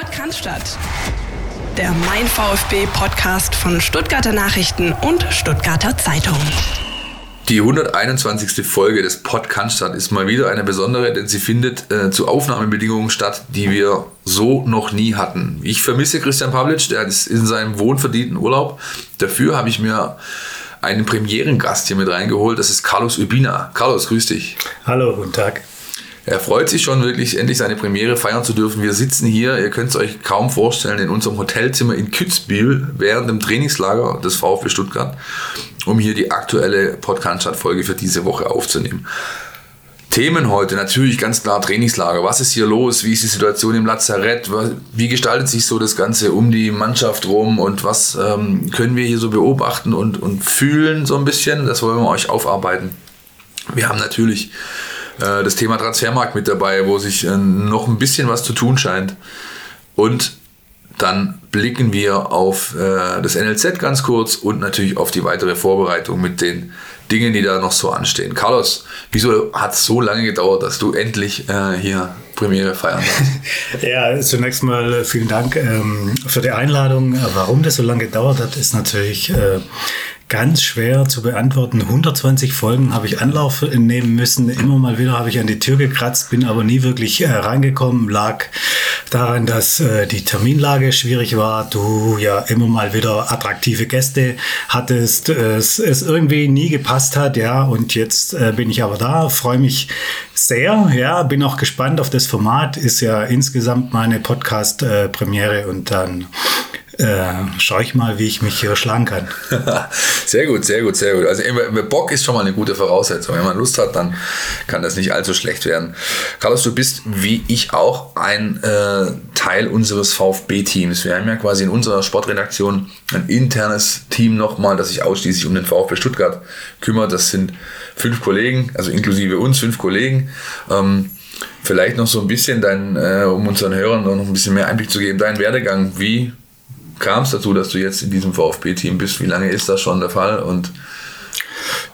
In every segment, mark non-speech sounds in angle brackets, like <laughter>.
Podcast Der Mein VfB Podcast von Stuttgarter Nachrichten und Stuttgarter Zeitung. Die 121. Folge des Podcast ist mal wieder eine besondere, denn sie findet äh, zu Aufnahmebedingungen statt, die wir so noch nie hatten. Ich vermisse Christian Pavlic, der ist in seinem wohnverdienten Urlaub. Dafür habe ich mir einen Premierengast hier mit reingeholt. Das ist Carlos Urbina. Carlos, grüß dich. Hallo, guten Tag. Er freut sich schon wirklich, endlich seine Premiere feiern zu dürfen. Wir sitzen hier, ihr könnt es euch kaum vorstellen, in unserem Hotelzimmer in Kützbühel während dem Trainingslager des VfB Stuttgart, um hier die aktuelle Podcast-Folge für diese Woche aufzunehmen. Themen heute natürlich ganz klar Trainingslager. Was ist hier los? Wie ist die Situation im Lazarett? Wie gestaltet sich so das Ganze um die Mannschaft rum? Und was ähm, können wir hier so beobachten und, und fühlen so ein bisschen? Das wollen wir euch aufarbeiten. Wir haben natürlich äh, das Thema Transfermarkt mit dabei, wo sich äh, noch ein bisschen was zu tun scheint. Und dann blicken wir auf äh, das NLZ ganz kurz und natürlich auf die weitere Vorbereitung mit den Dingen, die da noch so anstehen. Carlos, wieso hat es so lange gedauert, dass du endlich äh, hier Premiere feiern darfst? <laughs> ja, zunächst mal vielen Dank ähm, für die Einladung. Warum das so lange gedauert hat, ist natürlich äh, ganz schwer zu beantworten. 120 Folgen habe ich Anlauf nehmen müssen. Immer mal wieder habe ich an die Tür gekratzt, bin aber nie wirklich äh, reingekommen. Lag daran, dass äh, die Terminlage schwierig war. Du ja immer mal wieder attraktive Gäste hattest. Es, es irgendwie nie gepasst hat. Ja, und jetzt äh, bin ich aber da. Freue mich sehr. Ja, bin auch gespannt auf das Format. Ist ja insgesamt meine Podcast-Premiere äh, und dann äh, schaue ich mal, wie ich mich hier schlagen kann. <laughs> sehr gut, sehr gut, sehr gut. Also Bock ist schon mal eine gute Voraussetzung. Wenn man Lust hat, dann kann das nicht allzu schlecht werden. Carlos, du bist wie ich auch ein äh, Teil unseres VfB-Teams. Wir haben ja quasi in unserer Sportredaktion ein internes Team nochmal, das sich ausschließlich um den VfB Stuttgart kümmert. Das sind fünf Kollegen, also inklusive uns, fünf Kollegen. Ähm, vielleicht noch so ein bisschen dein, äh, um unseren Hörern noch ein bisschen mehr Einblick zu geben, dein Werdegang. Wie kam es dazu, dass du jetzt in diesem VfB-Team bist? Wie lange ist das schon der Fall? Und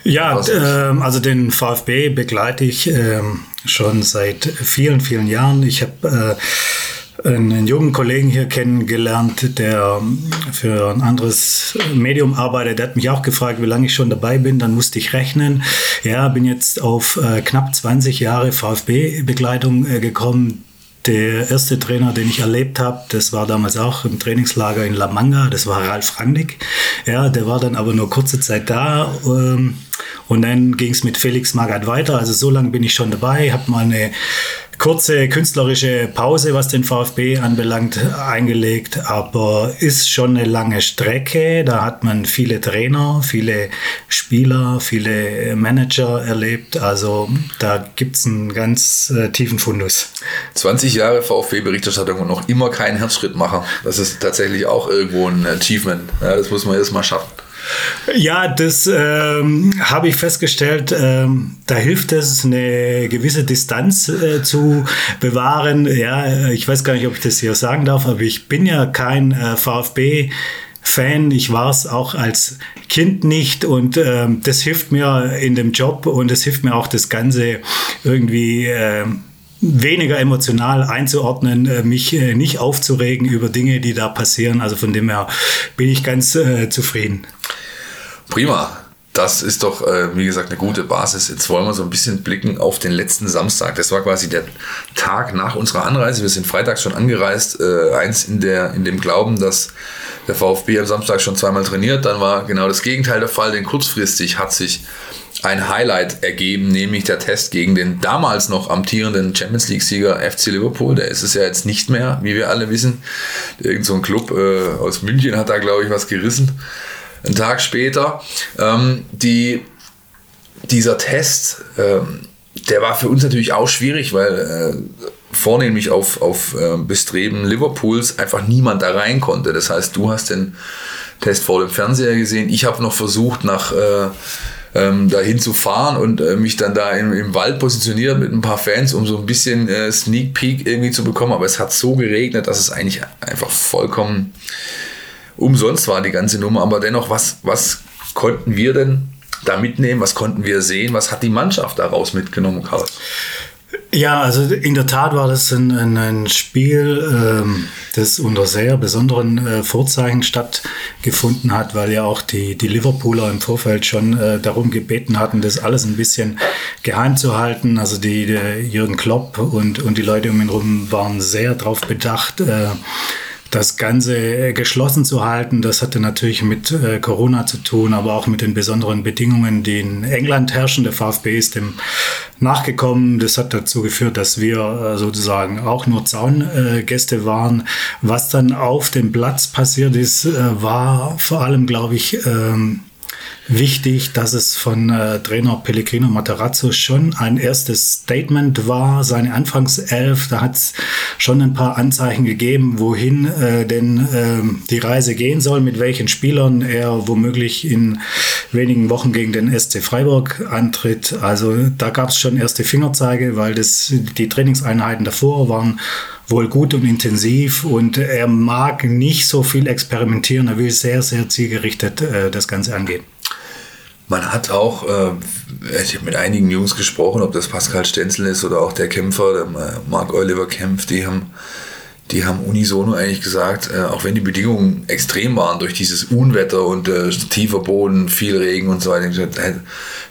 ja, äh, also den VfB begleite ich äh, schon seit vielen, vielen Jahren. Ich habe äh, einen jungen Kollegen hier kennengelernt, der für ein anderes Medium arbeitet. Der hat mich auch gefragt, wie lange ich schon dabei bin. Dann musste ich rechnen. Ja, bin jetzt auf äh, knapp 20 Jahre VfB-Begleitung äh, gekommen der erste Trainer, den ich erlebt habe, das war damals auch im Trainingslager in La Manga, das war Ralf Rangnick. Ja, der war dann aber nur kurze Zeit da. Ähm, und dann ging es mit Felix Magath weiter. Also so lange bin ich schon dabei, habe mal eine kurze künstlerische Pause, was den VfB anbelangt, eingelegt, aber ist schon eine lange Strecke. Da hat man viele Trainer, viele Spieler, viele Manager erlebt. Also da gibt es einen ganz äh, tiefen Fundus. 20 Jahre VfB-Berichterstattung und noch immer kein Herzschrittmacher. Das ist tatsächlich auch irgendwo ein Achievement. Ja, das muss man erst mal schaffen. Ja, das ähm, habe ich festgestellt. Ähm, da hilft es, eine gewisse Distanz äh, zu bewahren. Ja, ich weiß gar nicht, ob ich das hier sagen darf, aber ich bin ja kein äh, VfB. Fan, ich war es auch als Kind nicht und ähm, das hilft mir in dem Job und es hilft mir auch das Ganze irgendwie äh, weniger emotional einzuordnen, äh, mich äh, nicht aufzuregen über Dinge, die da passieren. Also von dem her bin ich ganz äh, zufrieden. Prima. Das ist doch, äh, wie gesagt, eine gute Basis. Jetzt wollen wir so ein bisschen blicken auf den letzten Samstag. Das war quasi der Tag nach unserer Anreise. Wir sind freitags schon angereist. Äh, eins in, der, in dem Glauben, dass der VfB am Samstag schon zweimal trainiert. Dann war genau das Gegenteil der Fall, denn kurzfristig hat sich ein Highlight ergeben, nämlich der Test gegen den damals noch amtierenden Champions League-Sieger FC Liverpool. Der ist es ja jetzt nicht mehr, wie wir alle wissen. Irgend so ein Club äh, aus München hat da, glaube ich, was gerissen einen Tag später. Ähm, die, dieser Test, ähm, der war für uns natürlich auch schwierig, weil äh, vornehmlich auf, auf äh, Bestreben Liverpools einfach niemand da rein konnte. Das heißt, du hast den Test vor dem Fernseher gesehen. Ich habe noch versucht, nach äh, ähm, dahin zu fahren und äh, mich dann da im, im, Wald positioniert mit ein paar Fans, um so ein bisschen äh, Sneak Peek irgendwie zu bekommen. Aber es hat so geregnet, dass es eigentlich einfach vollkommen umsonst war die ganze Nummer, aber dennoch, was, was konnten wir denn da mitnehmen? Was konnten wir sehen? Was hat die Mannschaft daraus mitgenommen, Karl? Ja, also in der Tat war das ein, ein, ein Spiel, ähm, das unter sehr besonderen äh, Vorzeichen stattgefunden hat, weil ja auch die, die Liverpooler im Vorfeld schon äh, darum gebeten hatten, das alles ein bisschen geheim zu halten. Also die, Jürgen Klopp und, und die Leute um ihn herum waren sehr darauf bedacht, äh, das Ganze äh, geschlossen zu halten. Das hatte natürlich mit äh, Corona zu tun, aber auch mit den besonderen Bedingungen, die in England herrschen. Der VfB ist dem nachgekommen. Das hat dazu geführt, dass wir äh, sozusagen auch nur Zaungäste waren. Was dann auf dem Platz passiert ist, war vor allem, glaube ich, ähm, wichtig, dass es von äh, Trainer Pellegrino Materazzo schon ein erstes Statement war, seine Anfangself. Da hat es schon ein paar Anzeichen gegeben, wohin äh, denn äh, die Reise gehen soll, mit welchen Spielern er womöglich in wenigen Wochen gegen den SC Freiburg antritt. Also da gab es schon erste Fingerzeige, weil das, die Trainingseinheiten davor waren wohl gut und intensiv und er mag nicht so viel experimentieren. Er will sehr, sehr zielgerichtet äh, das Ganze angehen. Man hat auch, äh, ich habe mit einigen Jungs gesprochen, ob das Pascal Stenzel ist oder auch der Kämpfer, der Mark Oliver Kempf, die haben, die haben unisono eigentlich gesagt, äh, auch wenn die Bedingungen extrem waren durch dieses Unwetter und äh, tiefer Boden, viel Regen und so weiter, gesagt,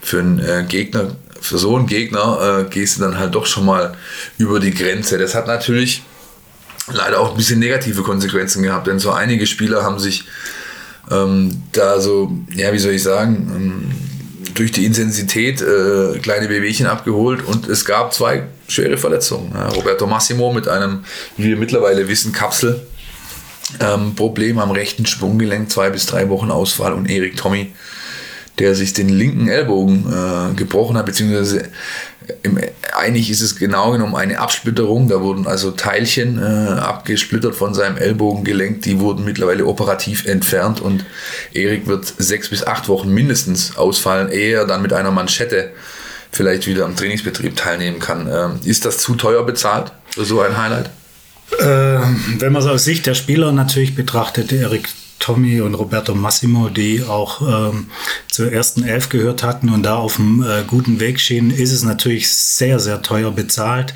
für einen äh, Gegner, für so einen Gegner äh, gehst du dann halt doch schon mal über die Grenze. Das hat natürlich leider auch ein bisschen negative Konsequenzen gehabt, denn so einige Spieler haben sich ähm, da so, ja, wie soll ich sagen, ähm, durch die Intensität äh, kleine Bewegchen abgeholt und es gab zwei schwere Verletzungen. Ja, Roberto Massimo mit einem, wie wir mittlerweile wissen, Kapsel. Ähm, am rechten Sprunggelenk, zwei bis drei Wochen Ausfall und Erik Tommy, der sich den linken Ellbogen äh, gebrochen hat, beziehungsweise im, eigentlich ist es genau genommen eine Absplitterung. Da wurden also Teilchen äh, abgesplittert von seinem Ellbogengelenk. Die wurden mittlerweile operativ entfernt und Erik wird sechs bis acht Wochen mindestens ausfallen, ehe er dann mit einer Manschette vielleicht wieder am Trainingsbetrieb teilnehmen kann. Ähm, ist das zu teuer bezahlt für so ein Highlight? Äh, wenn man es aus Sicht der Spieler natürlich betrachtet, Erik Tommy und Roberto Massimo, die auch ähm, zur ersten Elf gehört hatten und da auf einem äh, guten Weg schienen, ist es natürlich sehr, sehr teuer bezahlt.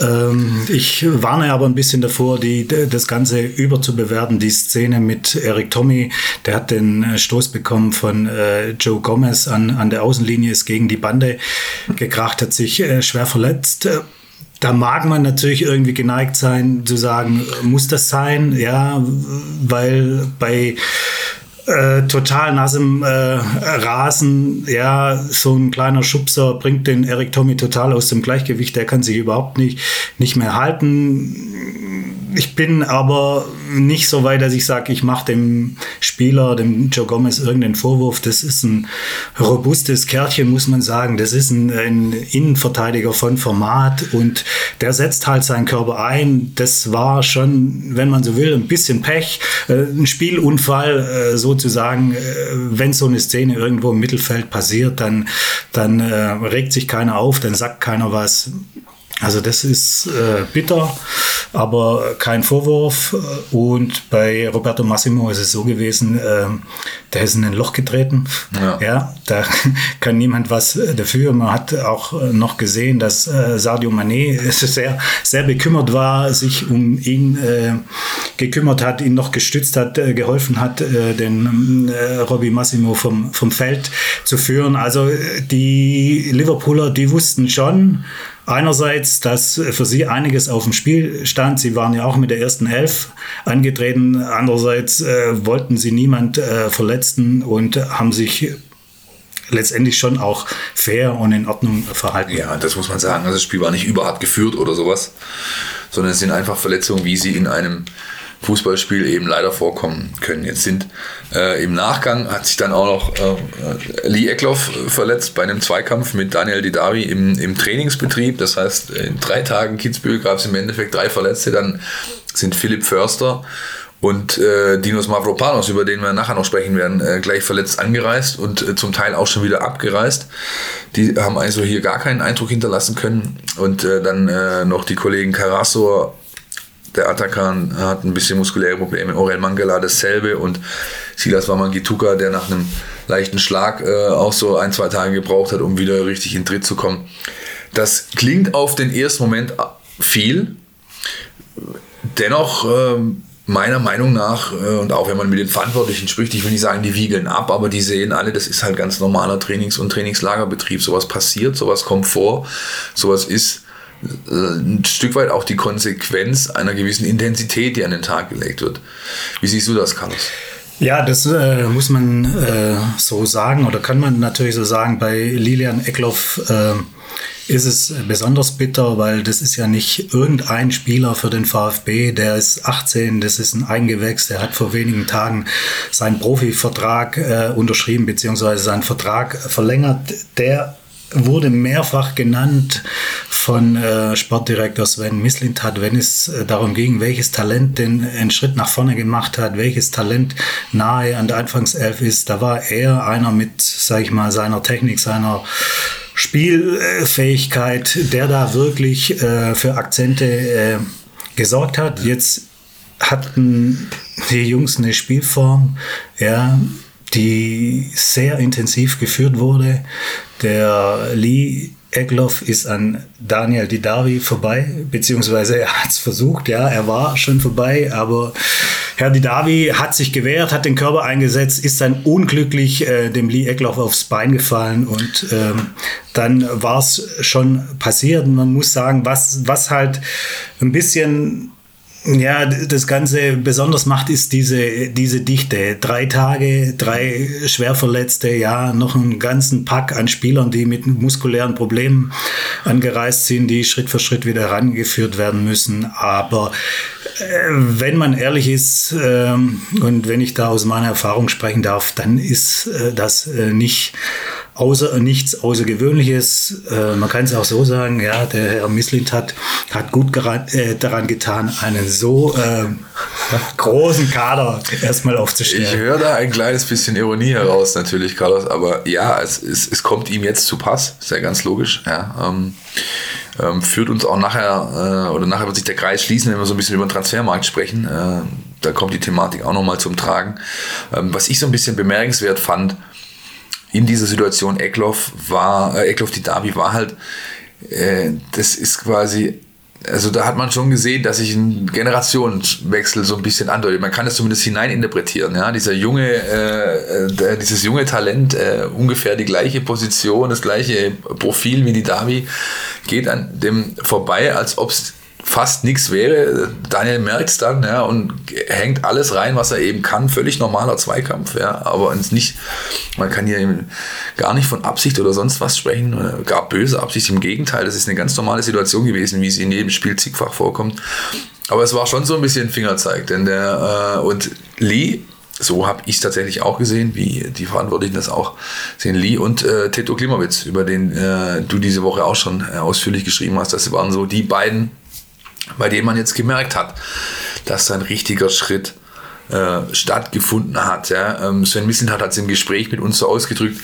Ähm, ich warne aber ein bisschen davor, die, das Ganze überzubewerten. Die Szene mit Eric Tommy, der hat den äh, Stoß bekommen von äh, Joe Gomez an, an der Außenlinie, ist gegen die Bande gekracht, hat sich äh, schwer verletzt da mag man natürlich irgendwie geneigt sein zu sagen, muss das sein? Ja, weil bei äh, total nassem äh, Rasen, ja, so ein kleiner Schubser bringt den Eric Tommy total aus dem Gleichgewicht. Der kann sich überhaupt nicht, nicht mehr halten ich bin aber nicht so weit, dass ich sage, ich mache dem Spieler, dem Joe Gomez, irgendeinen Vorwurf. Das ist ein robustes Kerlchen, muss man sagen. Das ist ein, ein, Innenverteidiger von Format und der setzt halt seinen Körper ein. Das war schon, wenn man so will, ein bisschen Pech, äh, ein Spielunfall äh, sozusagen. Äh, wenn so eine Szene irgendwo im Mittelfeld passiert, dann, dann regt sich keiner auf, dann sagt keiner was. Also das ist äh, bitter, aber kein Vorwurf. Und bei Roberto Massimo ist es so gewesen, äh, der ist in ein Loch getreten. Ja. ja. da <laughs> kann niemand was dafür. Man hat auch noch gesehen, dass äh, Sadio Mané <laughs> sehr, sehr bekümmert war, sich um ihn äh, gekümmert hat, ihn noch gestützt hat, äh, geholfen hat, äh, den äh, Robbie Massimo vom, vom Feld zu führen. Also die Liverpooler, die wussten schon, Einerseits, dass für sie einiges auf dem Spiel stand. Sie waren ja auch mit der ersten Elf angetreten. Andererseits äh, wollten sie niemand äh, verletzen und haben sich letztendlich schon auch fair und in Ordnung verhalten. Ja, das muss man sagen. Also das Spiel war nicht überhart geführt oder sowas, sondern es sind einfach Verletzungen, wie sie in einem Fußballspiel eben leider vorkommen können. Jetzt sind äh, im Nachgang hat sich dann auch noch äh, Lee Eckloff verletzt bei einem Zweikampf mit Daniel Didavi im, im Trainingsbetrieb. Das heißt, in drei Tagen Kitzbühel gab es im Endeffekt drei Verletzte. Dann sind Philipp Förster und äh, Dinos Mavropanos, über den wir nachher noch sprechen werden, äh, gleich verletzt angereist und äh, zum Teil auch schon wieder abgereist. Die haben also hier gar keinen Eindruck hinterlassen können. Und äh, dann äh, noch die Kollegen Carrasso, der Atakan hat ein bisschen muskuläre Probleme. Orel Mangala dasselbe und Silas Wamangituka, der nach einem leichten Schlag äh, auch so ein, zwei Tage gebraucht hat, um wieder richtig in Tritt zu kommen. Das klingt auf den ersten Moment viel. Dennoch, ähm, meiner Meinung nach, äh, und auch wenn man mit den Verantwortlichen spricht, ich will nicht sagen, die wiegeln ab, aber die sehen alle, das ist halt ganz normaler Trainings- und Trainingslagerbetrieb. Sowas passiert, sowas kommt vor, sowas ist äh, ein Stück weit auch die Konsequenz einer gewissen Intensität, die an den Tag gelegt wird. Wie siehst du das, Carlos? Ja, das äh, muss man äh, so sagen oder kann man natürlich so sagen. Bei Lilian Eckloff äh, ist es besonders bitter, weil das ist ja nicht irgendein Spieler für den VfB, der ist 18, das ist ein Eingewächs, der hat vor wenigen Tagen seinen Profivertrag äh, unterschrieben, beziehungsweise seinen Vertrag verlängert. Der wurde mehrfach genannt von äh, Sportdirektor Sven Mislintat, wenn es äh, darum ging, welches Talent den einen Schritt nach vorne gemacht hat, welches Talent nahe an der Anfangself ist. Da war er einer mit, sag ich mal, seiner Technik, seiner Spielfähigkeit, der da wirklich äh, für Akzente äh, gesorgt hat. Jetzt hatten die Jungs eine Spielform, ja, die sehr intensiv geführt wurde. Der Lee Egloff ist an Daniel Didavi vorbei, beziehungsweise er hat es versucht, ja, er war schon vorbei, aber Herr Didavi hat sich gewehrt, hat den Körper eingesetzt, ist dann unglücklich äh, dem Lee Egloff aufs Bein gefallen und ähm, dann war es schon passiert. Und man muss sagen, was, was halt ein bisschen ja, das Ganze besonders macht, ist diese, diese Dichte. Drei Tage, drei Schwerverletzte, ja, noch einen ganzen Pack an Spielern, die mit muskulären Problemen angereist sind, die Schritt für Schritt wieder herangeführt werden müssen. Aber äh, wenn man ehrlich ist äh, und wenn ich da aus meiner Erfahrung sprechen darf, dann ist äh, das äh, nicht außer, nichts Außergewöhnliches. Äh, man kann es auch so sagen, ja, der Herr Mislint hat, hat gut äh, daran getan, einen so äh, <laughs> großen Kader erstmal aufzustellen. Ich höre da ein kleines bisschen Ironie heraus, natürlich, Carlos, aber ja, es, es, es kommt ihm jetzt zu Pass, ist ja ganz logisch. Ja, ähm, ähm, führt uns auch nachher, äh, oder nachher wird sich der Kreis schließen, wenn wir so ein bisschen über den Transfermarkt sprechen. Äh, da kommt die Thematik auch nochmal zum Tragen. Ähm, was ich so ein bisschen bemerkenswert fand, in dieser Situation Eckloff war, äh, Eckloff die Derby war halt, äh, das ist quasi, also da hat man schon gesehen, dass sich ein Generationswechsel so ein bisschen andeutet. Man kann es zumindest hineininterpretieren. Ja? Dieser junge, äh, äh, dieses junge Talent, äh, ungefähr die gleiche Position, das gleiche Profil wie die Derby, geht an dem vorbei, als ob es fast nichts wäre. Daniel merkt es dann ja, und hängt alles rein, was er eben kann. Völlig normaler Zweikampf, ja, aber nicht, man kann hier gar nicht von Absicht oder sonst was sprechen, gar böse Absicht. Im Gegenteil, das ist eine ganz normale Situation gewesen, wie sie in jedem Spiel zigfach vorkommt. Aber es war schon so ein bisschen Fingerzeig, denn der äh, und Lee so habe ich es tatsächlich auch gesehen, wie die Verantwortlichen das auch sehen. Lee und äh, Teto Klimowitz, über den äh, du diese Woche auch schon äh, ausführlich geschrieben hast. Das waren so die beiden bei dem man jetzt gemerkt hat, dass ein richtiger Schritt äh, stattgefunden hat. Ja. Ähm, Sven Misseln hat es im Gespräch mit uns so ausgedrückt,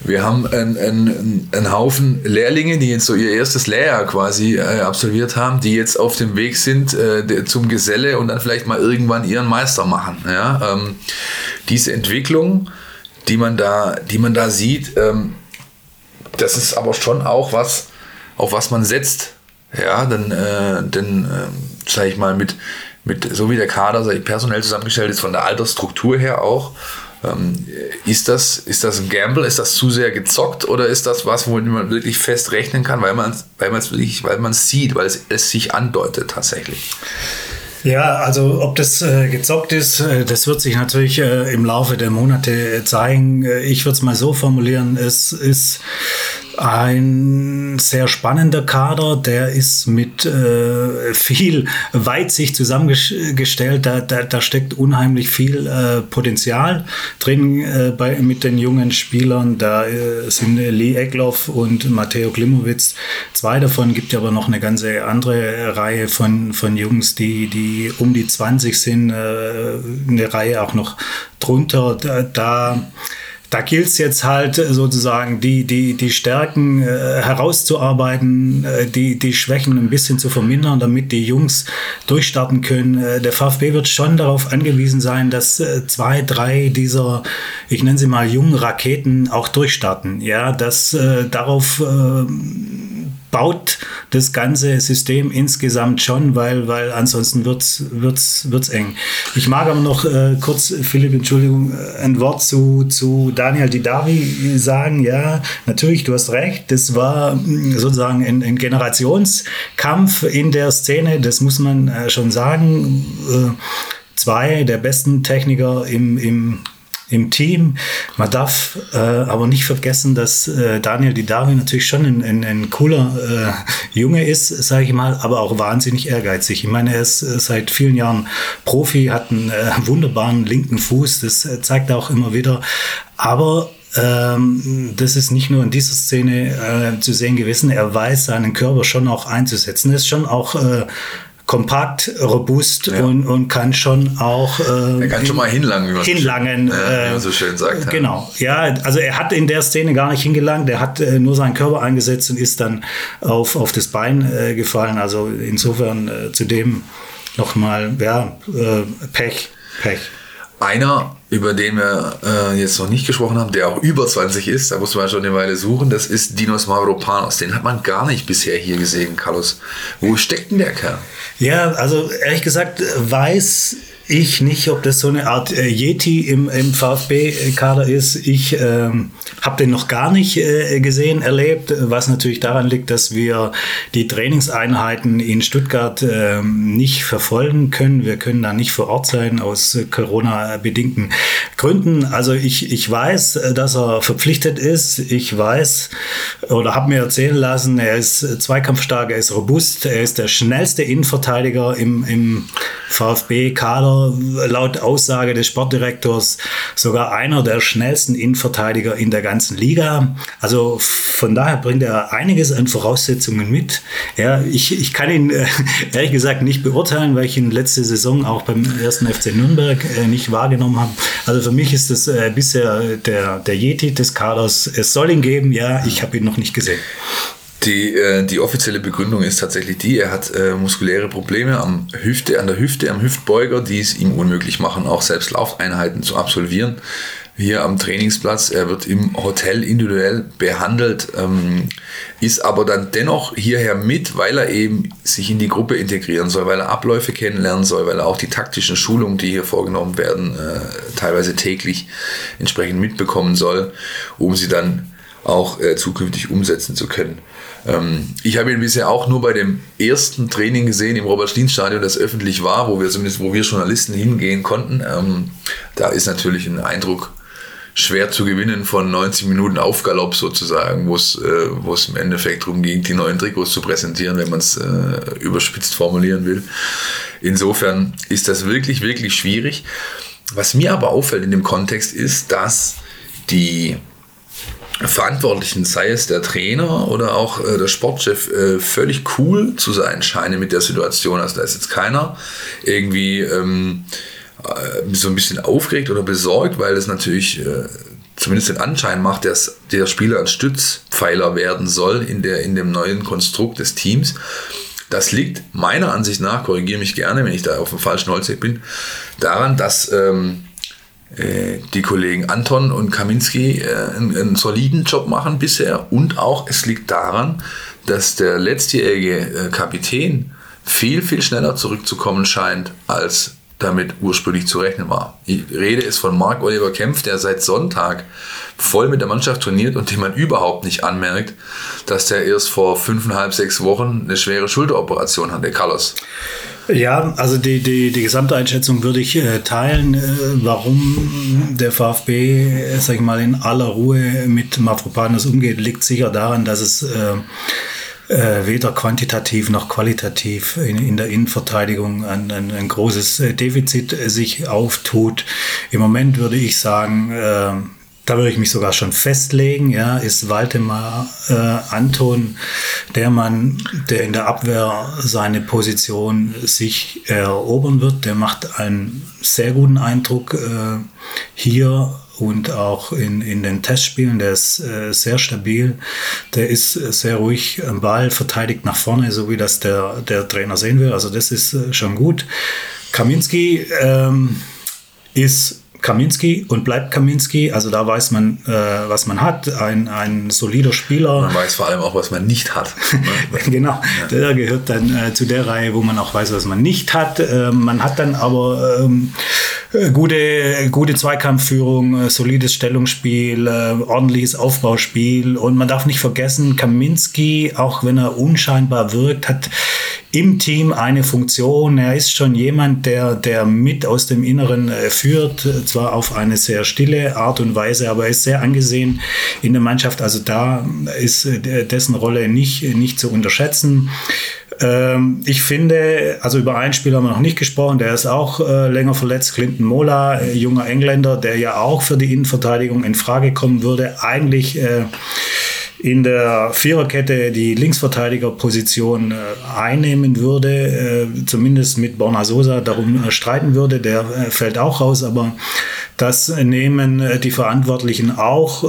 wir haben einen, einen, einen Haufen Lehrlinge, die jetzt so ihr erstes Lehrjahr quasi äh, absolviert haben, die jetzt auf dem Weg sind äh, zum Geselle und dann vielleicht mal irgendwann ihren Meister machen. Ja. Ähm, diese Entwicklung, die man da, die man da sieht, ähm, das ist aber schon auch was, auf was man setzt ja, dann, äh, dann äh, sage ich mal, mit, mit, so wie der Kader ich, personell zusammengestellt ist, von der Altersstruktur her auch, ähm, ist, das, ist das ein Gamble? Ist das zu sehr gezockt oder ist das was, womit man wirklich fest rechnen kann, weil man es weil wirklich, weil man sieht, weil es, es sich andeutet tatsächlich? Ja, also ob das äh, gezockt ist, äh, das wird sich natürlich äh, im Laufe der Monate zeigen. Äh, ich würde es mal so formulieren, es ist ein sehr spannender Kader, der ist mit äh, viel Weitsicht zusammengestellt. Da, da, da steckt unheimlich viel äh, Potenzial drin äh, bei, mit den jungen Spielern. Da äh, sind Lee Egloff und Matteo Klimowitz. Zwei davon gibt aber noch eine ganze andere Reihe von, von Jungs, die, die um die 20 sind. Äh, eine Reihe auch noch drunter. Da, da da gilt es jetzt halt sozusagen, die, die, die Stärken äh, herauszuarbeiten, äh, die, die Schwächen ein bisschen zu vermindern, damit die Jungs durchstarten können. Äh, der VfB wird schon darauf angewiesen sein, dass äh, zwei, drei dieser, ich nenne sie mal jungen Raketen auch durchstarten. Ja, dass äh, darauf äh, baut das ganze System insgesamt schon, weil, weil ansonsten wird's, wird's, wird's eng. Ich mag aber noch äh, kurz, Philipp, Entschuldigung, äh, ein Wort zu, zu Daniel Didavi sagen. Ja, natürlich, du hast recht. Das war mm, sozusagen ein, ein Generationskampf in der Szene. Das muss man äh, schon sagen. Äh, zwei der besten Techniker im, im im Team. Man darf äh, aber nicht vergessen, dass äh, Daniel Didavi natürlich schon ein, ein, ein cooler äh, Junge ist, sage ich mal, aber auch wahnsinnig ehrgeizig. Ich meine, er ist äh, seit vielen Jahren Profi, hat einen äh, wunderbaren linken Fuß, das äh, zeigt er auch immer wieder. Aber ähm, das ist nicht nur in dieser Szene zu sehen gewesen. Er weiß seinen Körper schon auch einzusetzen. Er ist schon auch kompakt, robust ja. und, und kann schon auch. Äh, er kann schon mal hinlangen, wie man, hinlangen, so, schön, äh, wie man so schön sagt. Genau, ja, also er hat in der Szene gar nicht hingelangt, er hat äh, nur seinen Körper eingesetzt und ist dann auf, auf das Bein äh, gefallen. Also insofern äh, zudem nochmal, ja, äh, Pech, Pech. Einer, über den wir äh, jetzt noch nicht gesprochen haben, der auch über 20 ist, da muss man schon eine Weile suchen, das ist Dinos Mavropanos. Den hat man gar nicht bisher hier gesehen, Carlos. Wo steckt denn der Kerl? Ja, also ehrlich gesagt weiß ich nicht, ob das so eine Art äh, Yeti im, im VfB-Kader ist. Ich ähm, habe den noch gar nicht äh, gesehen, erlebt, was natürlich daran liegt, dass wir die Trainingseinheiten in Stuttgart äh, nicht verfolgen können. Wir können da nicht vor Ort sein aus Corona-bedingten Gründen. Also ich, ich weiß, dass er verpflichtet ist. Ich weiß oder habe mir erzählen lassen, er ist zweikampfstark, er ist robust, er ist der schnellste Innenverteidiger im, im VfB-Kader laut Aussage des Sportdirektors sogar einer der schnellsten Innenverteidiger in der ganzen Liga. Also von daher bringt er einiges an Voraussetzungen mit. Ja, ich, ich kann ihn äh, ehrlich gesagt nicht beurteilen, weil ich ihn letzte Saison auch beim ersten FC Nürnberg äh, nicht wahrgenommen habe. Also für mich ist das äh, bisher der, der Yeti des Kaders. Es soll ihn geben, ja, ich habe ihn noch nicht gesehen. Die, äh, die offizielle Begründung ist tatsächlich die, er hat äh, muskuläre Probleme am Hüfte, an der Hüfte, am Hüftbeuger, die es ihm unmöglich machen, auch selbst Laufeinheiten zu absolvieren. Hier am Trainingsplatz, er wird im Hotel individuell behandelt, ähm, ist aber dann dennoch hierher mit, weil er eben sich in die Gruppe integrieren soll, weil er Abläufe kennenlernen soll, weil er auch die taktischen Schulungen, die hier vorgenommen werden, äh, teilweise täglich entsprechend mitbekommen soll, um sie dann auch äh, zukünftig umsetzen zu können. Ähm, ich habe ihn bisher auch nur bei dem ersten Training gesehen im Robert-Stien-Stadion, das öffentlich war, wo wir zumindest, wo wir Journalisten hingehen konnten. Ähm, da ist natürlich ein Eindruck schwer zu gewinnen von 90 Minuten Aufgalopp sozusagen, wo es, äh, wo es im Endeffekt darum ging, die neuen Trikots zu präsentieren, wenn man es äh, überspitzt formulieren will. Insofern ist das wirklich, wirklich schwierig. Was mir aber auffällt in dem Kontext ist, dass die Verantwortlichen, sei es der Trainer oder auch äh, der Sportchef, äh, völlig cool zu sein scheinen mit der Situation. Also da ist jetzt keiner irgendwie ähm, äh, so ein bisschen aufgeregt oder besorgt, weil es natürlich äh, zumindest den Anschein macht, dass der Spieler ein Stützpfeiler werden soll in, der, in dem neuen Konstrukt des Teams. Das liegt meiner Ansicht nach, korrigiere mich gerne, wenn ich da auf dem falschen Holzweg bin, daran, dass ähm, äh, die Kollegen Anton und Kaminski äh, einen, einen, soliden Job machen bisher. Und auch es liegt daran, dass der letztjährige äh, Kapitän viel, viel schneller zurückzukommen scheint, als damit ursprünglich zu rechnen war. Die Rede ist von Marc Oliver Kempf, der seit Sonntag voll mit der Mannschaft trainiert und dem man überhaupt nicht anmerkt, dass der erst vor fünfeinhalb, sechs Wochen eine schwere Schulteroperation hatte, Carlos. Ja, also die, die, die gesamte Einschätzung würde ich äh, teilen, äh, warum der VfB, sag ich mal, in aller Ruhe mit Mavropanos umgeht, liegt sicher daran, dass es äh, weder quantitativ noch qualitativ in, in der Innenverteidigung ein, ein, ein, großes äh, Defizit äh, sich auftut. Im Moment würde ich sagen, äh, da würde ich mich sogar schon festlegen, ja, ist Waldemar äh, Anton der Mann, der in der Abwehr seine Position sich erobern wird. Der macht einen sehr guten Eindruck äh, hier und auch in, in den Testspielen. Der ist äh, sehr stabil, der ist sehr ruhig am Ball, verteidigt nach vorne, so wie das der, der Trainer sehen will. Also das ist äh, schon gut. Kaminski ähm, ist Kaminski und bleibt Kaminski. Also da weiß man, äh, was man hat. Ein, ein solider Spieler. Man weiß vor allem auch, was man nicht hat. <laughs> genau, ja. der gehört dann äh, zu der Reihe, wo man auch weiß, was man nicht hat. Äh, man hat dann aber ähm, äh, gute, gute Zweikampfführung, äh, solides Stellungsspiel, äh, ordentliches Aufbauspiel. Und man darf nicht vergessen, Kaminski, auch wenn er unscheinbar wirkt, hat im Team eine Funktion. Er ist schon jemand, der, der mit aus dem Inneren äh, führt, zwar auf eine sehr stille Art und Weise, aber er ist sehr angesehen in der Mannschaft. Also da ist dessen Rolle nicht, nicht zu unterschätzen. Ähm, ich finde, also über einen Spieler haben wir noch nicht gesprochen, der ist auch äh, länger verletzt, Clinton Mola, äh, junger Engländer, der ja auch für die Innenverteidigung in Frage kommen würde. Eigentlich äh, in der Viererkette die Linksverteidigerposition äh, einnehmen würde, äh, zumindest mit Borna Sosa darum äh, streiten würde, der fällt auch raus, aber das nehmen die Verantwortlichen auch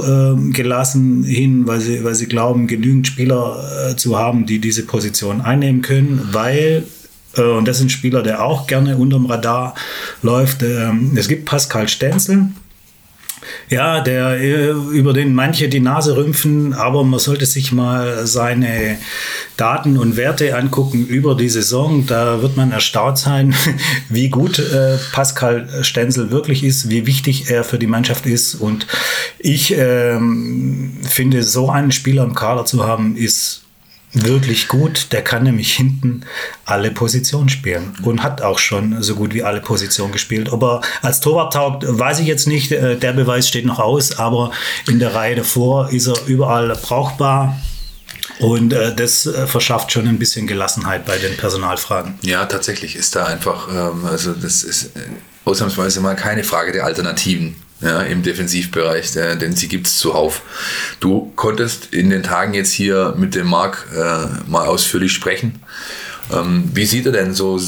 gelassen hin, weil sie, weil sie glauben, genügend Spieler zu haben, die diese Position einnehmen können, weil und das ist ein Spieler, der auch gerne unterm Radar läuft. Ähm, es gibt Pascal Stenzel, ja, der, äh, über den manche die Nase rümpfen, aber man sollte sich mal seine Daten und Werte angucken über die Saison. Da wird man erstaunt sein, <laughs> wie gut äh, Pascal Stenzel wirklich ist, wie wichtig er für die Mannschaft ist. Und ich ähm, finde, so einen Spieler im Kader zu haben, ist wirklich gut. Der kann nämlich hinten alle Positionen spielen und hat auch schon so gut wie alle Positionen gespielt. Ob er als Torwart taugt, weiß ich jetzt nicht. Äh, der Beweis steht noch aus, aber in der Reihe davor ist er überall brauchbar. Und äh, das äh, verschafft schon ein bisschen Gelassenheit bei den Personalfragen. Ja, tatsächlich ist da einfach, ähm, also das ist äh, ausnahmsweise mal keine Frage der Alternativen ja, im Defensivbereich, denn sie gibt es zuhauf. Du konntest in den Tagen jetzt hier mit dem Marc äh, mal ausführlich sprechen. Ähm, wie sieht er denn so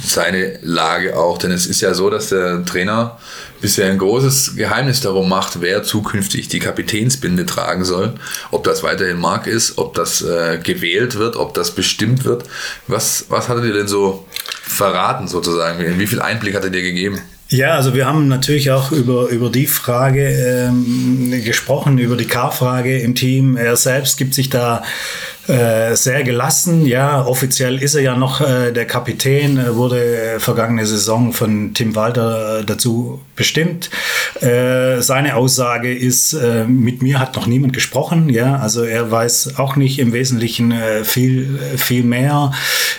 seine Lage auch? Denn es ist ja so, dass der Trainer bisher ein großes Geheimnis darum macht, wer zukünftig die Kapitänsbinde tragen soll. Ob das weiterhin Marc ist, ob das äh, gewählt wird, ob das bestimmt wird. Was, was hat er dir denn so verraten sozusagen? Wie viel Einblick hat er dir gegeben? Ja, also wir haben natürlich auch über, über die Frage ähm, gesprochen, über die K-Frage im Team. Er selbst gibt sich da äh, sehr gelassen. Ja, offiziell ist er ja noch äh, der Kapitän, wurde äh, vergangene Saison von Tim Walter äh, dazu bestimmt. Äh, seine Aussage ist, mit mir hat noch niemand gesprochen. Ja, also er weiß auch nicht im Wesentlichen viel, viel mehr.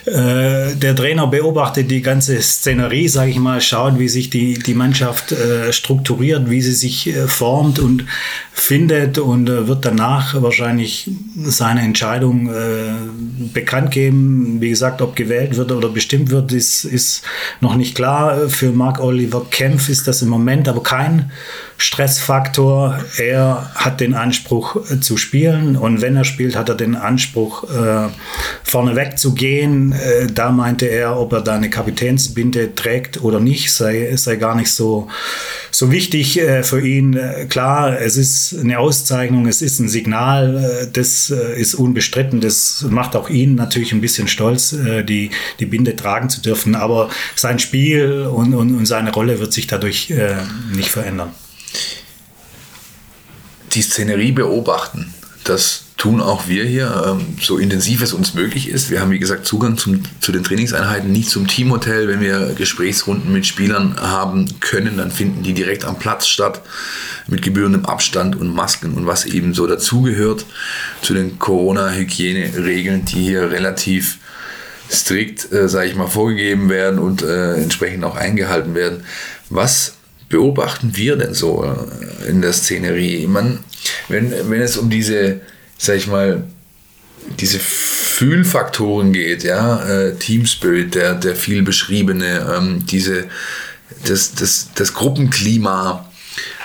der Trainer beobachtet die ganze Szenerie, sage ich mal, schaut, wie sich die, die Mannschaft strukturiert, wie sie sich formt und findet und wird danach wahrscheinlich seine Entscheidung Regierung äh, bekannt geben. Wie gesagt, ob gewählt wird oder bestimmt wird, ist, ist noch nicht klar. Für Mark Oliver Kempf ist das im Moment aber kein Stressfaktor. Er hat den Anspruch äh, zu spielen und wenn er spielt, hat er den Anspruch, äh, vorneweg zu gehen. Äh, da meinte er, ob er da eine Kapitänsbinde trägt oder nicht, sei, sei gar nicht so, so wichtig äh, für ihn. Äh, klar, es ist eine Auszeichnung, es ist ein Signal, äh, das ist unbestritten. Das macht auch ihn natürlich ein bisschen stolz, die, die Binde tragen zu dürfen. Aber sein Spiel und, und, und seine Rolle wird sich dadurch nicht verändern die Szenerie beobachten. Das tun auch wir hier, ähm, so intensiv es uns möglich ist. Wir haben, wie gesagt, Zugang zum, zu den Trainingseinheiten, nicht zum Teamhotel. Wenn wir Gesprächsrunden mit Spielern haben können, dann finden die direkt am Platz statt, mit gebührendem Abstand und Masken und was eben so dazugehört zu den Corona-Hygieneregeln, die hier relativ strikt, äh, sage ich mal, vorgegeben werden und äh, entsprechend auch eingehalten werden. Was beobachten wir denn so äh, in der Szenerie? Man, wenn, wenn es um diese, sag ich mal, diese Fühlfaktoren geht, ja, äh, Team Spirit, der, der viel beschriebene, ähm, diese, das, das, das Gruppenklima,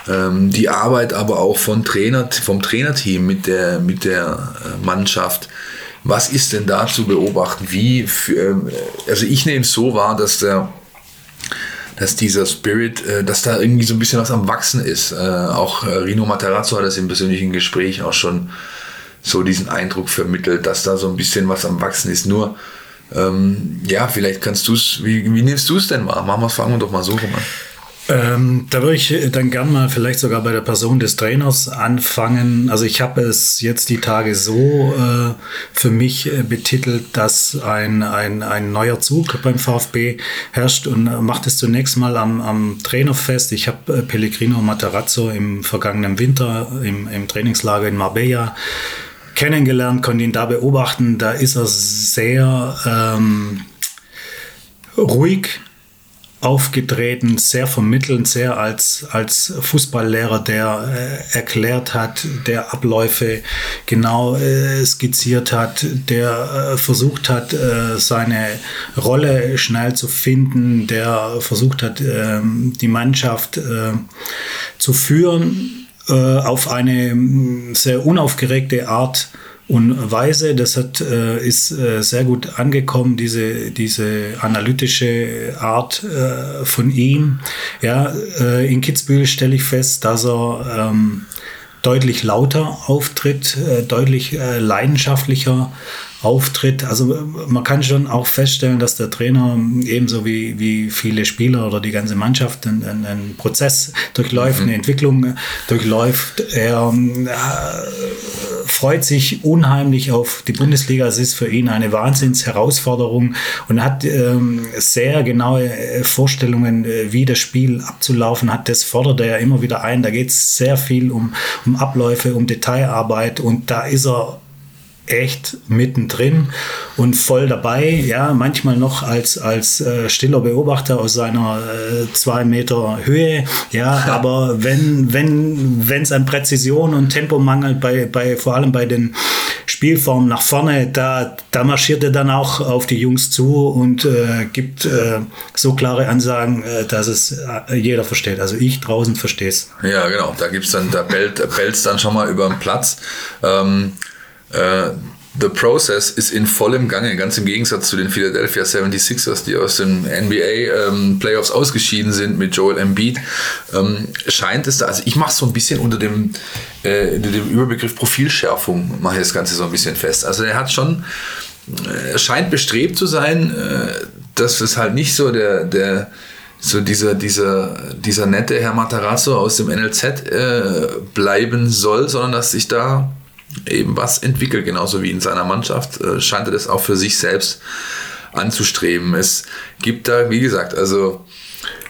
ähm, die Arbeit aber auch von Trainer, vom Trainerteam mit der, mit der äh, Mannschaft. Was ist denn da zu beobachten? Wie, für, ähm, also ich nehme es so wahr, dass der dass dieser Spirit, äh, dass da irgendwie so ein bisschen was am Wachsen ist. Äh, auch äh, Rino Materazzo hat das im persönlichen Gespräch auch schon so diesen Eindruck vermittelt, dass da so ein bisschen was am Wachsen ist. Nur, ähm, ja, vielleicht kannst du es, wie, wie nimmst du es denn mal? Machen wir fangen wir doch mal so rum an. Ähm, da würde ich dann gern mal vielleicht sogar bei der Person des Trainers anfangen. Also ich habe es jetzt die Tage so äh, für mich äh, betitelt, dass ein, ein, ein neuer Zug beim VfB herrscht und äh, macht es zunächst mal am, am Trainer fest. Ich habe äh, Pellegrino Matarazzo im vergangenen Winter im, im Trainingslager in Marbella kennengelernt, konnte ihn da beobachten. Da ist er sehr ähm, ruhig aufgetreten, sehr vermittelnd, sehr als, als Fußballlehrer, der äh, erklärt hat, der Abläufe genau äh, skizziert hat, der äh, versucht hat, äh, seine Rolle schnell zu finden, der versucht hat, ähm, die Mannschaft äh, zu führen äh, auf eine sehr unaufgeregte Art und Weise. Das hat, äh, ist äh, sehr gut angekommen, diese, diese analytische Art äh, von ihm. Ja, in Kitzbühel stelle ich fest, dass er ähm, deutlich lauter auftritt, deutlich leidenschaftlicher auftritt. Also man kann schon auch feststellen, dass der Trainer ebenso wie, wie viele Spieler oder die ganze Mannschaft einen, einen Prozess durchläuft, mhm. eine Entwicklung durchläuft. Er äh, freut sich unheimlich auf die Bundesliga. Es ist für ihn eine Wahnsinnsherausforderung und hat ähm, sehr genaue äh, Vorstellungen, äh, wie das Spiel abzulaufen hat. Das fordert er immer wieder ein. Da geht es sehr viel um, um Abläufe, um Detailarbeit und da ist er echt mittendrin und voll dabei. Ja, manchmal noch als, als äh, stiller Beobachter aus seiner äh, zwei Meter Höhe. Ja, aber wenn wenn wenn es an Präzision und Tempo mangelt, bei, bei, vor allem bei den Spielformen nach vorne, da, da marschiert er dann auch auf die Jungs zu und äh, gibt äh, so klare Ansagen, äh, dass es äh, jeder versteht. Also ich draußen verstehe es. Ja, genau. Da gibt's dann, da bellt es dann schon mal über den Platz. Ähm, äh, The Process ist in vollem Gange, ganz im Gegensatz zu den Philadelphia 76ers, die aus den NBA ähm, ausgeschieden sind mit Joel Embiid. Ähm, scheint es da, also ich mache es so ein bisschen unter dem, äh, unter dem Überbegriff Profilschärfung, mache ich das Ganze so ein bisschen fest. Also er hat schon, äh, scheint bestrebt zu sein, äh, dass es halt nicht so der, der so dieser, dieser, dieser nette Herr Matarazzo aus dem NLZ äh, bleiben soll, sondern dass sich da eben was entwickelt, genauso wie in seiner Mannschaft, äh, scheint er das auch für sich selbst anzustreben. Es gibt da, wie gesagt, also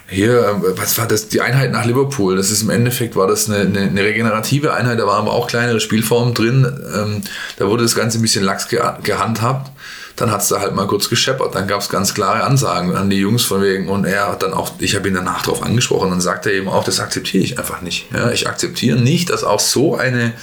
hier, äh, was war das, die Einheit nach Liverpool, das ist im Endeffekt, war das eine, eine, eine regenerative Einheit, da waren aber auch kleinere Spielformen drin, ähm, da wurde das Ganze ein bisschen lax ge gehandhabt, dann hat es da halt mal kurz gescheppert, dann gab es ganz klare Ansagen an die Jungs von wegen und er hat dann auch, ich habe ihn danach darauf angesprochen, dann sagt er eben auch, das akzeptiere ich einfach nicht. Ja, ich akzeptiere nicht, dass auch so eine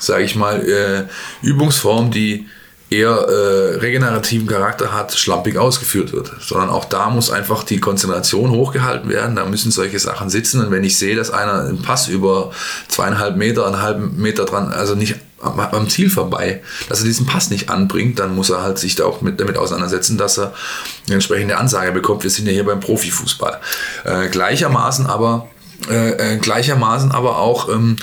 sage ich mal, äh, Übungsform, die eher äh, regenerativen Charakter hat, schlampig ausgeführt wird. Sondern auch da muss einfach die Konzentration hochgehalten werden. Da müssen solche Sachen sitzen. Und wenn ich sehe, dass einer einen Pass über zweieinhalb Meter, einen halben Meter dran, also nicht am Ziel vorbei, dass er diesen Pass nicht anbringt, dann muss er halt sich da auch mit, damit auseinandersetzen, dass er eine entsprechende Ansage bekommt. Wir sind ja hier beim Profifußball. Äh, gleichermaßen aber äh, äh gleichermaßen aber auch ähm,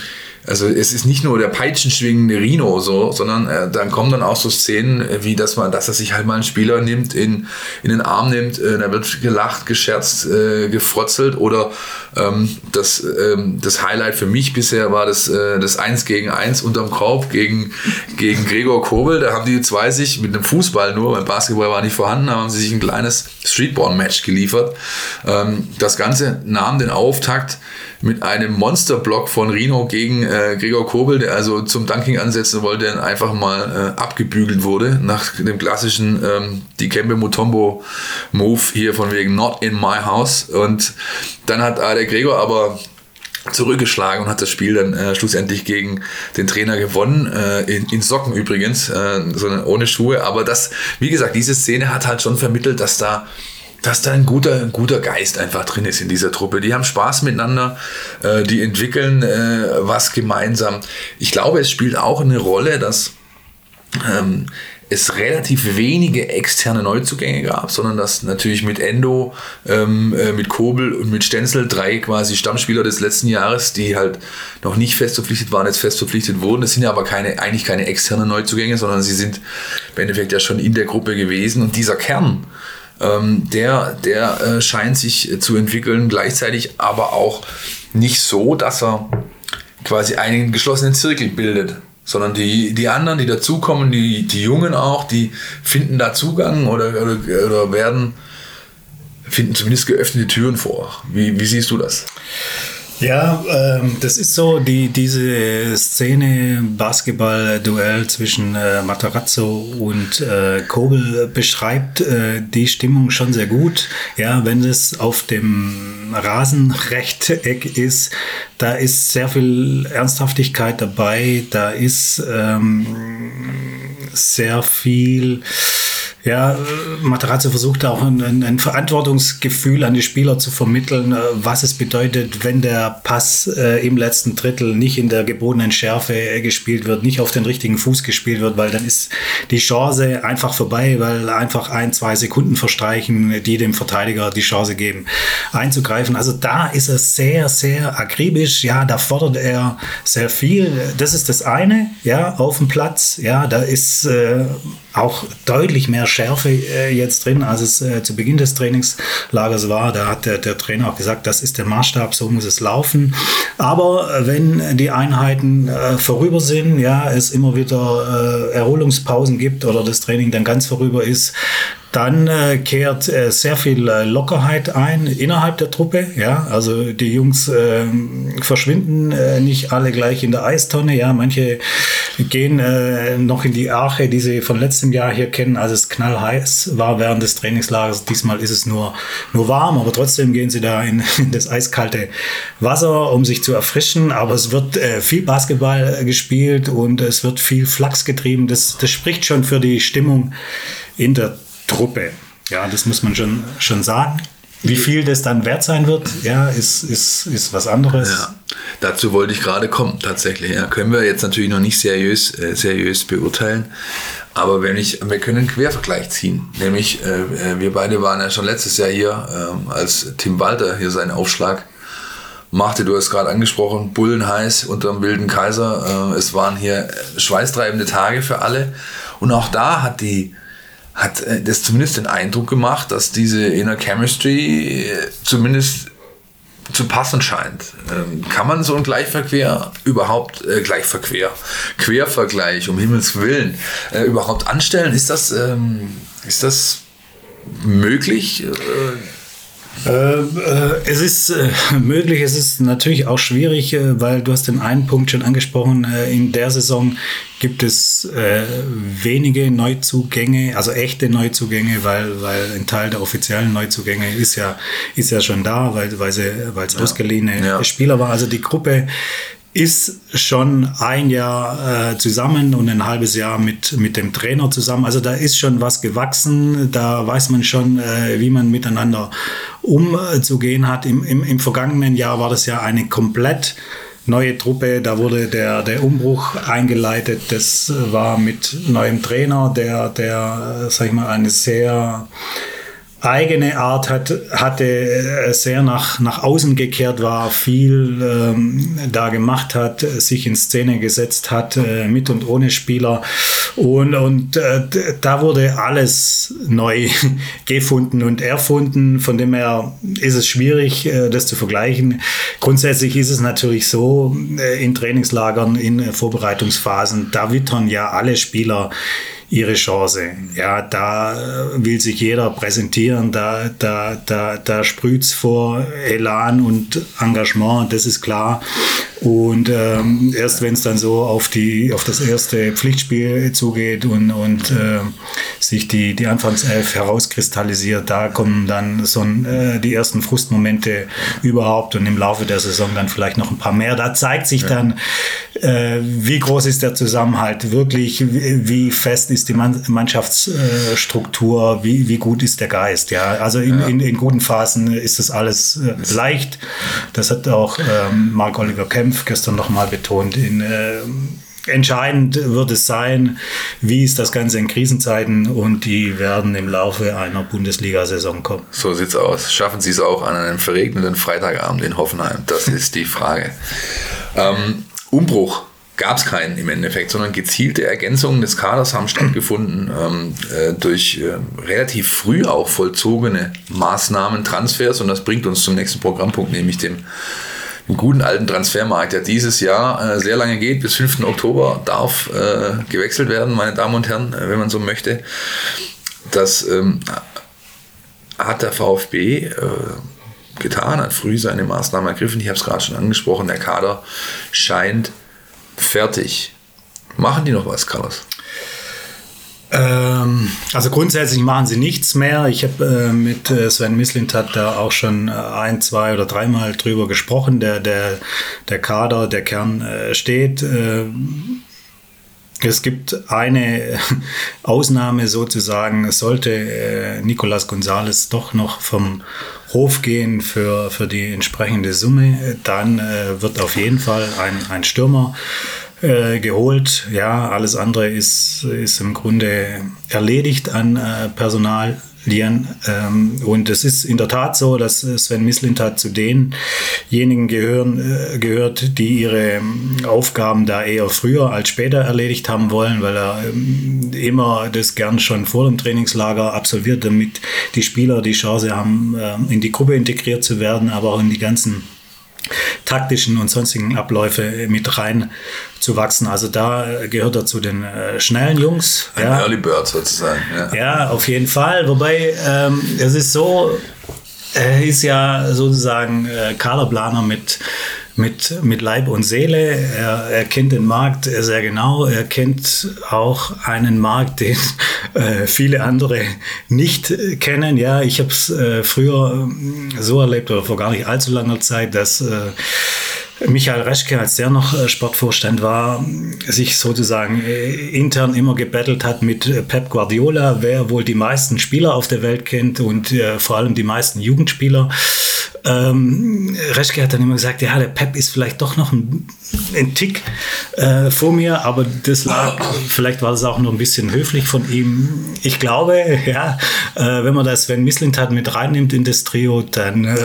also es ist nicht nur der peitschenschwingende Rino so, sondern äh, dann kommen dann auch so Szenen, äh, wie dass man, dass er sich halt mal einen Spieler nimmt, in, in den Arm nimmt, äh, da wird gelacht, gescherzt, äh, gefrotzelt oder ähm, das, ähm, das Highlight für mich bisher war das, äh, das 1 gegen 1 unterm Korb gegen, gegen Gregor Kobel. Da haben die zwei sich mit einem Fußball nur, beim Basketball war nicht vorhanden, da haben sie sich ein kleines Streetball-Match geliefert. Ähm, das Ganze nahm den Auftakt mit einem Monsterblock von Rino gegen äh, Gregor Kobel, der also zum Dunking ansetzen wollte, und einfach mal äh, abgebügelt wurde nach dem klassischen ähm, Dikembe Mutombo Move hier von wegen Not in my house. Und dann hat äh, der Gregor aber zurückgeschlagen und hat das Spiel dann äh, schlussendlich gegen den Trainer gewonnen, äh, in, in, Socken übrigens, äh, sondern ohne Schuhe. Aber das, wie gesagt, diese Szene hat halt schon vermittelt, dass da dass da ein guter, ein guter Geist einfach drin ist in dieser Truppe. Die haben Spaß miteinander, äh, die entwickeln äh, was gemeinsam. Ich glaube, es spielt auch eine Rolle, dass ähm, es relativ wenige externe Neuzugänge gab, sondern dass natürlich mit Endo, ähm, äh, mit Kobel und mit Stenzel drei quasi Stammspieler des letzten Jahres, die halt noch nicht fest verpflichtet waren, jetzt fest verpflichtet wurden. Das sind ja aber keine, eigentlich keine externen Neuzugänge, sondern sie sind im Endeffekt ja schon in der Gruppe gewesen und dieser Kern ähm, der, der äh, scheint sich zu entwickeln, gleichzeitig aber auch nicht so, dass er quasi einen geschlossenen Zirkel bildet sondern die, die anderen, die dazukommen, die, die Jungen auch, die finden da Zugang oder, oder, oder werden, finden zumindest geöffnete Türen vor. Wie, wie siehst du das? Ja, ähm, das ist so, die, diese Szene Basketball-Duell zwischen äh, Matarazzo und äh, Kobel beschreibt äh, die Stimmung schon sehr gut. Ja, wenn es auf dem Rasenrechteck ist, da ist sehr viel Ernsthaftigkeit dabei, da ist ähm, sehr viel ja, Materazzo versucht auch ein, ein, Verantwortungsgefühl an die Spieler zu vermitteln, äh, was es bedeutet, wenn der Pass äh, im letzten Drittel nicht in der gebotenen Schärfe äh, gespielt wird, nicht auf den richtigen Fuß gespielt wird, weil dann ist die Chance einfach vorbei, weil einfach ein, zwei Sekunden verstreichen, die dem Verteidiger die Chance geben, einzugreifen. Also da ist er sehr, sehr akribisch. Ja, da fordert er sehr viel. Das ist das eine, ja, auf dem Platz. Ja, da ist äh, auch deutlich mehr Schärfe äh, jetzt drin, als es äh, zu Beginn des Trainingslagers war. Da hat der, der, Trainer auch gesagt, das ist der Maßstab, so muss es laufen. Aber äh, wenn die Einheiten äh, vorüber sind, ja, es immer wieder äh, Erholungspausen gibt oder das Training dann ganz vorüber ist, dann äh, kehrt äh, sehr viel äh, Lockerheit ein innerhalb der Truppe. Ja, also die Jungs äh, verschwinden äh, nicht alle gleich in der Eistonne. Ja, manche gehen äh, noch in die Arche, die sie von letztem Jahr hier kennen, als es knallheiß war während des Trainingslagers. Diesmal ist es nur, nur warm, aber trotzdem gehen sie da in, <laughs> in das eiskalte Wasser, um sich zu erfrischen. Aber es wird äh, viel Basketball gespielt und es wird viel Flachs getrieben. Das, das spricht schon für die Stimmung in der Truppe. Ja, das muss man schon, schon sagen. Wie viel das dann wert sein wird, ja, ist, ist, ist was anderes. Ja, dazu wollte ich gerade kommen, tatsächlich. Ja, können wir jetzt natürlich noch nicht seriös, äh, seriös beurteilen. Aber wenn ich, wir können einen Quervergleich ziehen. Nämlich, äh, äh wir beide waren ja schon letztes Jahr hier, äh, als Tim Walter hier seinen Aufschlag machte. Du hast gerade angesprochen, Bullenheiß unter dem wilden Kaiser. Äh, es waren hier schweißtreibende Tage für alle. Und auch da hat die hat äh, das zumindest den Eindruck gemacht, dass diese Inner Chemistry äh, zumindest zu passen scheint. Ähm, kann man so ein Gleichverquer überhaupt, äh, Gleichverquer, Quervergleich, um Himmels Willen, äh, überhaupt anstellen? Ist das, ähm, ist das möglich? Äh, es ist äh, möglich, es ist natürlich auch schwierig, äh, weil du hast den einen Punkt schon angesprochen. Äh, in der Saison gibt es äh, wenige Neuzugänge, also echte Neuzugänge, weil, weil ein Teil der offiziellen Neuzugänge ist ja, ist ja schon da, weil, weil, sie, weil es ja. ausgeliehene ja. Spieler war. Also die Gruppe ist schon ein Jahr äh, zusammen und ein halbes Jahr mit, mit dem Trainer zusammen. Also da ist schon was gewachsen. Da weiß man schon, äh, wie man miteinander umzugehen hat. Im, im, Im vergangenen Jahr war das ja eine komplett neue Truppe. Da wurde der, der Umbruch eingeleitet. Das war mit neuem Trainer, der, der sag ich mal, eine sehr eigene Art hat, hatte, äh, sehr nach, nach außen gekehrt war, viel ähm, da gemacht hat, sich in Szene gesetzt hat, äh, mit und ohne Spieler. Und, und äh, da wurde alles neu <laughs> gefunden und erfunden. Von dem her ist es schwierig, äh, das zu vergleichen. Grundsätzlich ist es natürlich so, äh, in Trainingslagern, in Vorbereitungsphasen, da wittern ja alle Spieler ihre Chance. Ja, da äh, will sich jeder präsentieren, da, da, da, da sprüht es vor Elan und Engagement, das ist klar. Und ähm, erst wenn es dann so auf, die, auf das erste Pflichtspiel zugeht und, und äh, sich die, die Anfangself herauskristallisiert, da kommen dann so äh, die ersten Frustmomente überhaupt und im Laufe der Saison dann vielleicht noch ein paar mehr. Da zeigt sich dann, äh, wie groß ist der Zusammenhalt wirklich, wie, wie fest ist die Mannschaftsstruktur, wie, wie gut ist der Geist. Ja, also in, ja. in, in guten Phasen ist das alles äh, leicht. Das hat auch ähm, Mark Oliver Kemp Kempf gestern nochmal betont. In, äh, entscheidend wird es sein, wie ist das Ganze in Krisenzeiten und die werden im Laufe einer Bundesliga-Saison kommen. So sieht's aus. Schaffen Sie es auch an einem verregneten Freitagabend in Hoffenheim? Das ist die Frage. ähm, Umbruch gab es keinen im Endeffekt, sondern gezielte Ergänzungen des Kaders haben stattgefunden ähm, äh, durch äh, relativ früh auch vollzogene Maßnahmen, Transfers und das bringt uns zum nächsten Programmpunkt, nämlich dem, dem guten alten Transfermarkt, der dieses Jahr äh, sehr lange geht, bis 5. Oktober darf äh, gewechselt werden, meine Damen und Herren, äh, wenn man so möchte. Das ähm, hat der VfB getan, hat früh seine Maßnahmen ergriffen. Ich habe es gerade schon angesprochen, der Kader scheint fertig. Machen die noch was, Carlos? Ähm, also grundsätzlich machen sie nichts mehr. Ich habe äh, mit äh, Sven Mislintat da auch schon äh, ein, zwei oder dreimal drüber gesprochen. Der, der, der Kader, der Kern äh, steht. Äh, es gibt eine <laughs> Ausnahme sozusagen, sollte äh, Nicolas González doch noch vom Hof gehen für, für die entsprechende Summe, dann wird auf jeden Fall ein, ein Stürmer äh, geholt. Ja, alles andere ist, ist im Grunde erledigt an äh, Personal. Ähm, und es ist in der Tat so, dass Sven Mislintat zu denjenigen gehören, äh, gehört, die ihre ähm, Aufgaben da eher früher als später erledigt haben wollen, weil er ähm, immer das gern schon vor dem Trainingslager absolviert, damit die Spieler die Chance haben, äh, in die Gruppe integriert zu werden, aber auch in die ganzen taktischen und sonstigen Abläufe mit rein zu wachsen. Also da gehört er zu den äh, schnellen Jungs. Ein ja. Early Bird sozusagen. Ja, ja auf jeden Fall. Wobei ähm, es ist so, er ist ja sozusagen äh, Kaderplaner mit mit, mit Leib und Seele. Er, er kennt den Markt sehr genau. Er kennt auch einen Markt, den äh, viele andere nicht kennen. Ja, ich habe es äh, früher so erlebt oder vor gar nicht allzu langer Zeit, dass äh, Michael Reschke, als der noch äh, Sportvorstand war, sich sozusagen äh, intern immer gebettelt hat mit äh, Pep Guardiola, wer wohl die meisten Spieler auf der Welt kennt und vor allem die meisten Jugendspieler. Ähm, Reschke hat dann immer gesagt, ja, der Pep ist vielleicht doch noch ein, ein Tick äh, vor mir, aber das lag, vielleicht war das auch noch ein bisschen höflich von ihm. Ich glaube, ja, äh, wenn man das Sven Mislintat mit reinnimmt in das Trio, dann äh,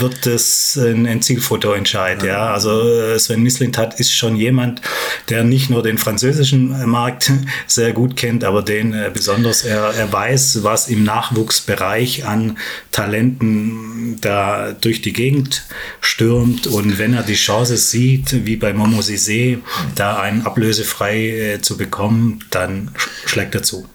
wird das ein, ein Zielfotoentscheid, ja. Also äh, Sven Mislintat ist schon jemand, der nicht nur den französischen Markt sehr gut kennt, aber den äh, besonders, er, er weiß, was im Nachwuchsbereich an Talenten da durch die Gegend stürmt und wenn er die Chance sieht, wie bei Momo Sissé, da einen ablösefrei äh, zu bekommen, dann schlägt er zu.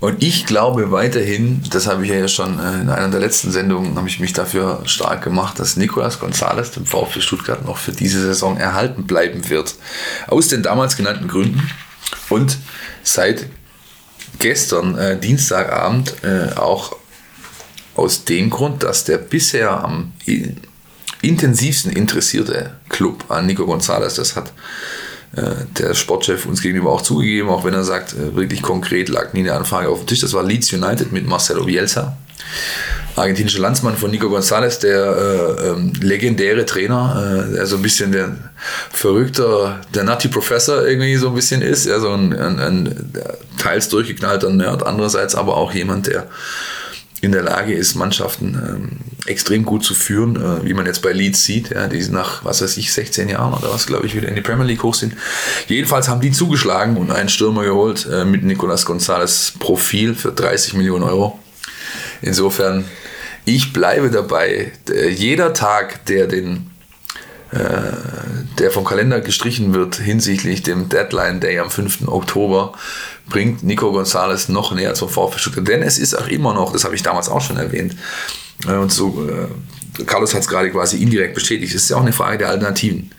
Und ich glaube weiterhin, das habe ich ja schon äh, in einer der letzten Sendungen, habe ich mich dafür stark gemacht, dass Nicolas González dem VfB Stuttgart noch für diese Saison erhalten bleiben wird. Aus den damals genannten Gründen und seit gestern, äh, Dienstagabend, äh, auch aus dem Grund, dass der bisher am intensivsten interessierte Club an Nico González das hat äh, der Sportchef uns gegenüber auch zugegeben, auch wenn er sagt, äh, wirklich konkret lag nie eine Anfrage auf dem Tisch. Das war Leeds United mit Marcelo Bielsa, argentinischer Landsmann von Nico González, der äh, ähm, legendäre Trainer, äh, der so ein bisschen der verrückter, der Nutty Professor irgendwie so ein bisschen ist, ja, so ein, ein, ein teils durchgeknallter Nerd, andererseits aber auch jemand, der in der Lage ist, Mannschaften ähm, extrem gut zu führen, äh, wie man jetzt bei Leeds sieht, ja, die nach, was weiß ich, 16 Jahren oder was, glaube ich, wieder in die Premier League hoch sind. Jedenfalls haben die zugeschlagen und einen Stürmer geholt äh, mit Nicolas González Profil für 30 Millionen Euro. Insofern, ich bleibe dabei. Jeder Tag, der den äh, der vom Kalender gestrichen wird hinsichtlich dem Deadline Day am 5. Oktober, bringt Nico González noch näher zum VfB Stuttgart. Denn es ist auch immer noch, das habe ich damals auch schon erwähnt, äh, und so, äh, Carlos hat es gerade quasi indirekt bestätigt, es ist ja auch eine Frage der Alternativen.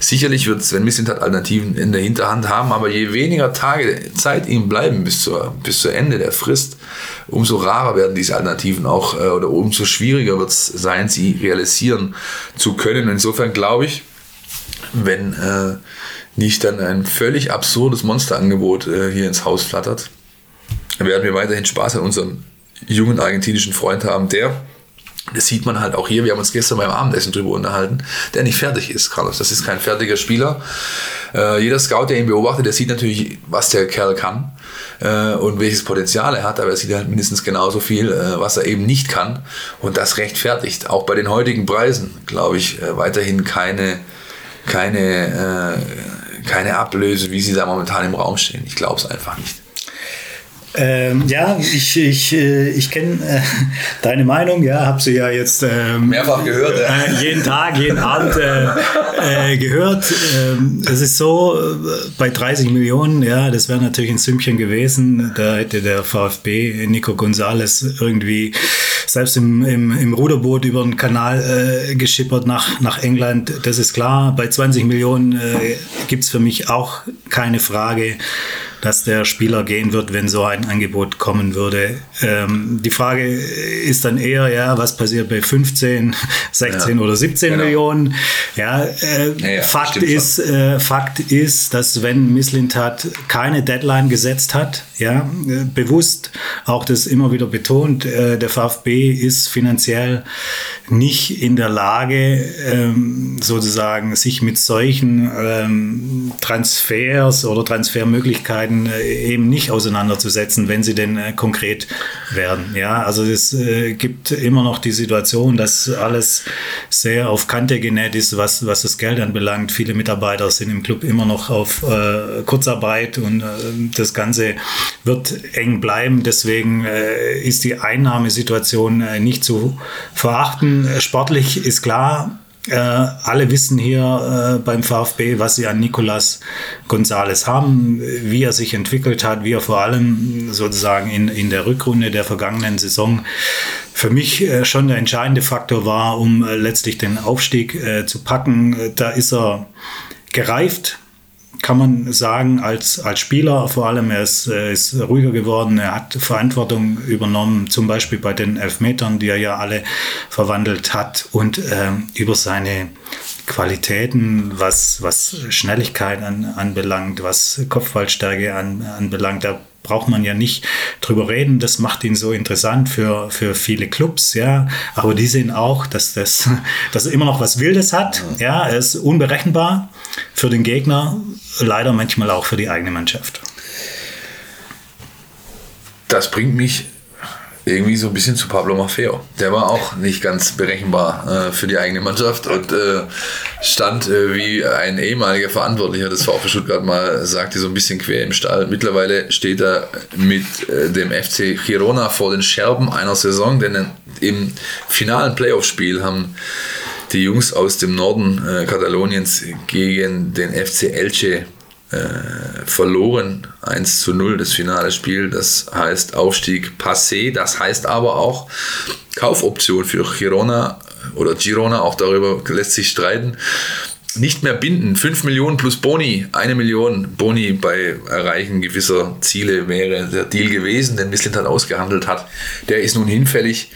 Sicherlich wird Sven Mislintat Alternativen in der Hinterhand haben, aber je weniger Tage Zeit ihm bleiben bis zur, bis zur Ende der Frist, umso rarer werden diese Alternativen auch äh, oder umso schwieriger wird es sein, sie realisieren zu können. Insofern glaube ich, wenn äh, nicht dann ein völlig absurdes Monsterangebot äh, hier ins Haus flattert, werden wir weiterhin Spaß an unserem jungen argentinischen Freund haben, der, das sieht man halt auch hier, wir haben uns gestern beim Abendessen drüber unterhalten, der nicht fertig ist, Carlos. Das ist kein fertiger Spieler. Äh, jeder Scout, der ihn beobachtet, der sieht natürlich, was der Kerl kann äh, und welches Potenzial er hat, aber er sieht halt mindestens genauso viel, äh, was er eben nicht kann. Und das rechtfertigt auch bei den heutigen Preisen, glaube ich, äh, weiterhin keine, keine keine Ablöse, wie sie da momentan im Raum stehen. Ich glaube es einfach nicht. Ähm, ja, ich, ich, äh, ich kenne äh, <laughs> deine Meinung, ja, habe sie ja jetzt ähm, mehrfach gehört. Ja. Äh, jeden Tag, jeden Abend äh, äh, gehört. Ähm, es ist so, bei 30 Millionen, ja, das wäre natürlich ein Sümmchen gewesen. Da hätte der VfB Nico Gonzales irgendwie selbst im, im, im Ruderboot über den Kanal geschippert nach, nach England. Das ist klar. Bei 20 Millionen äh, gibt es für mich auch keine Frage dass der Spieler gehen wird, wenn so ein Angebot kommen würde. Ähm, die Frage ist dann eher, ja, was passiert bei 15, 16 <laughs> ja, oder 17 genau. Millionen? Ja, äh, ja, Fakt, ist, äh, Fakt ist, dass Sven Mislintat keine Deadline gesetzt hat, ja, äh, bewusst auch das immer wieder betont, äh, der VfB ist finanziell nicht in der Lage, ähm, sozusagen sich mit solchen ähm, Transfers oder Transfermöglichkeiten äh, eben nicht auseinanderzusetzen, wenn sie denn äh, konkret werden. Ja, also es äh, gibt immer noch die Situation, dass alles sehr auf Kante genäht ist, was, was das Geld anbelangt. Viele Mitarbeiter sind im Club immer noch auf äh, Kurzarbeit und äh, das Ganze wird eng bleiben. Deswegen äh, ist die Einnahmesituation nicht zu verachten sportlich ist klar, äh, alle wissen hier äh, beim VfB, was sie an Nicolas Gonzales haben, wie er sich entwickelt hat, wie er vor allem sozusagen in, in der Rückrunde der vergangenen Saison für mich äh, schon der entscheidende Faktor war, um äh, letztlich den Aufstieg äh, zu packen. Da ist er gereift, kann man sagen, als, als Spieler vor allem, er ist, ist ruhiger geworden, er hat Verantwortung übernommen, zum Beispiel bei den Elfmetern, die er ja alle verwandelt hat und äh, über seine Qualitäten, was, was Schnelligkeit an, anbelangt, was Kopfballstärke an, anbelangt, da braucht man ja nicht drüber reden. Das macht ihn so interessant für, für viele Clubs, ja. Aber die sehen auch, dass das, <laughs> dass er immer noch was Wildes hat. Ja, er ist unberechenbar für den Gegner, leider manchmal auch für die eigene Mannschaft. Das bringt mich irgendwie so ein bisschen zu Pablo Maffeo. Der war auch nicht ganz berechenbar äh, für die eigene Mannschaft und äh, stand äh, wie ein ehemaliger Verantwortlicher des VfB Stuttgart mal sagte, so ein bisschen quer im Stall. Mittlerweile steht er mit äh, dem FC Girona vor den Scherben einer Saison, denn im finalen Playoff-Spiel haben die Jungs aus dem Norden äh, Kataloniens gegen den FC Elche äh, verloren. 1 zu 0 das finale Spiel. Das heißt Aufstieg passé. Das heißt aber auch Kaufoption für Girona oder Girona. Auch darüber lässt sich streiten. Nicht mehr binden. 5 Millionen plus Boni. Eine Million Boni bei Erreichen gewisser Ziele wäre der Deal gewesen, den Missland hat ausgehandelt hat. Der ist nun hinfällig.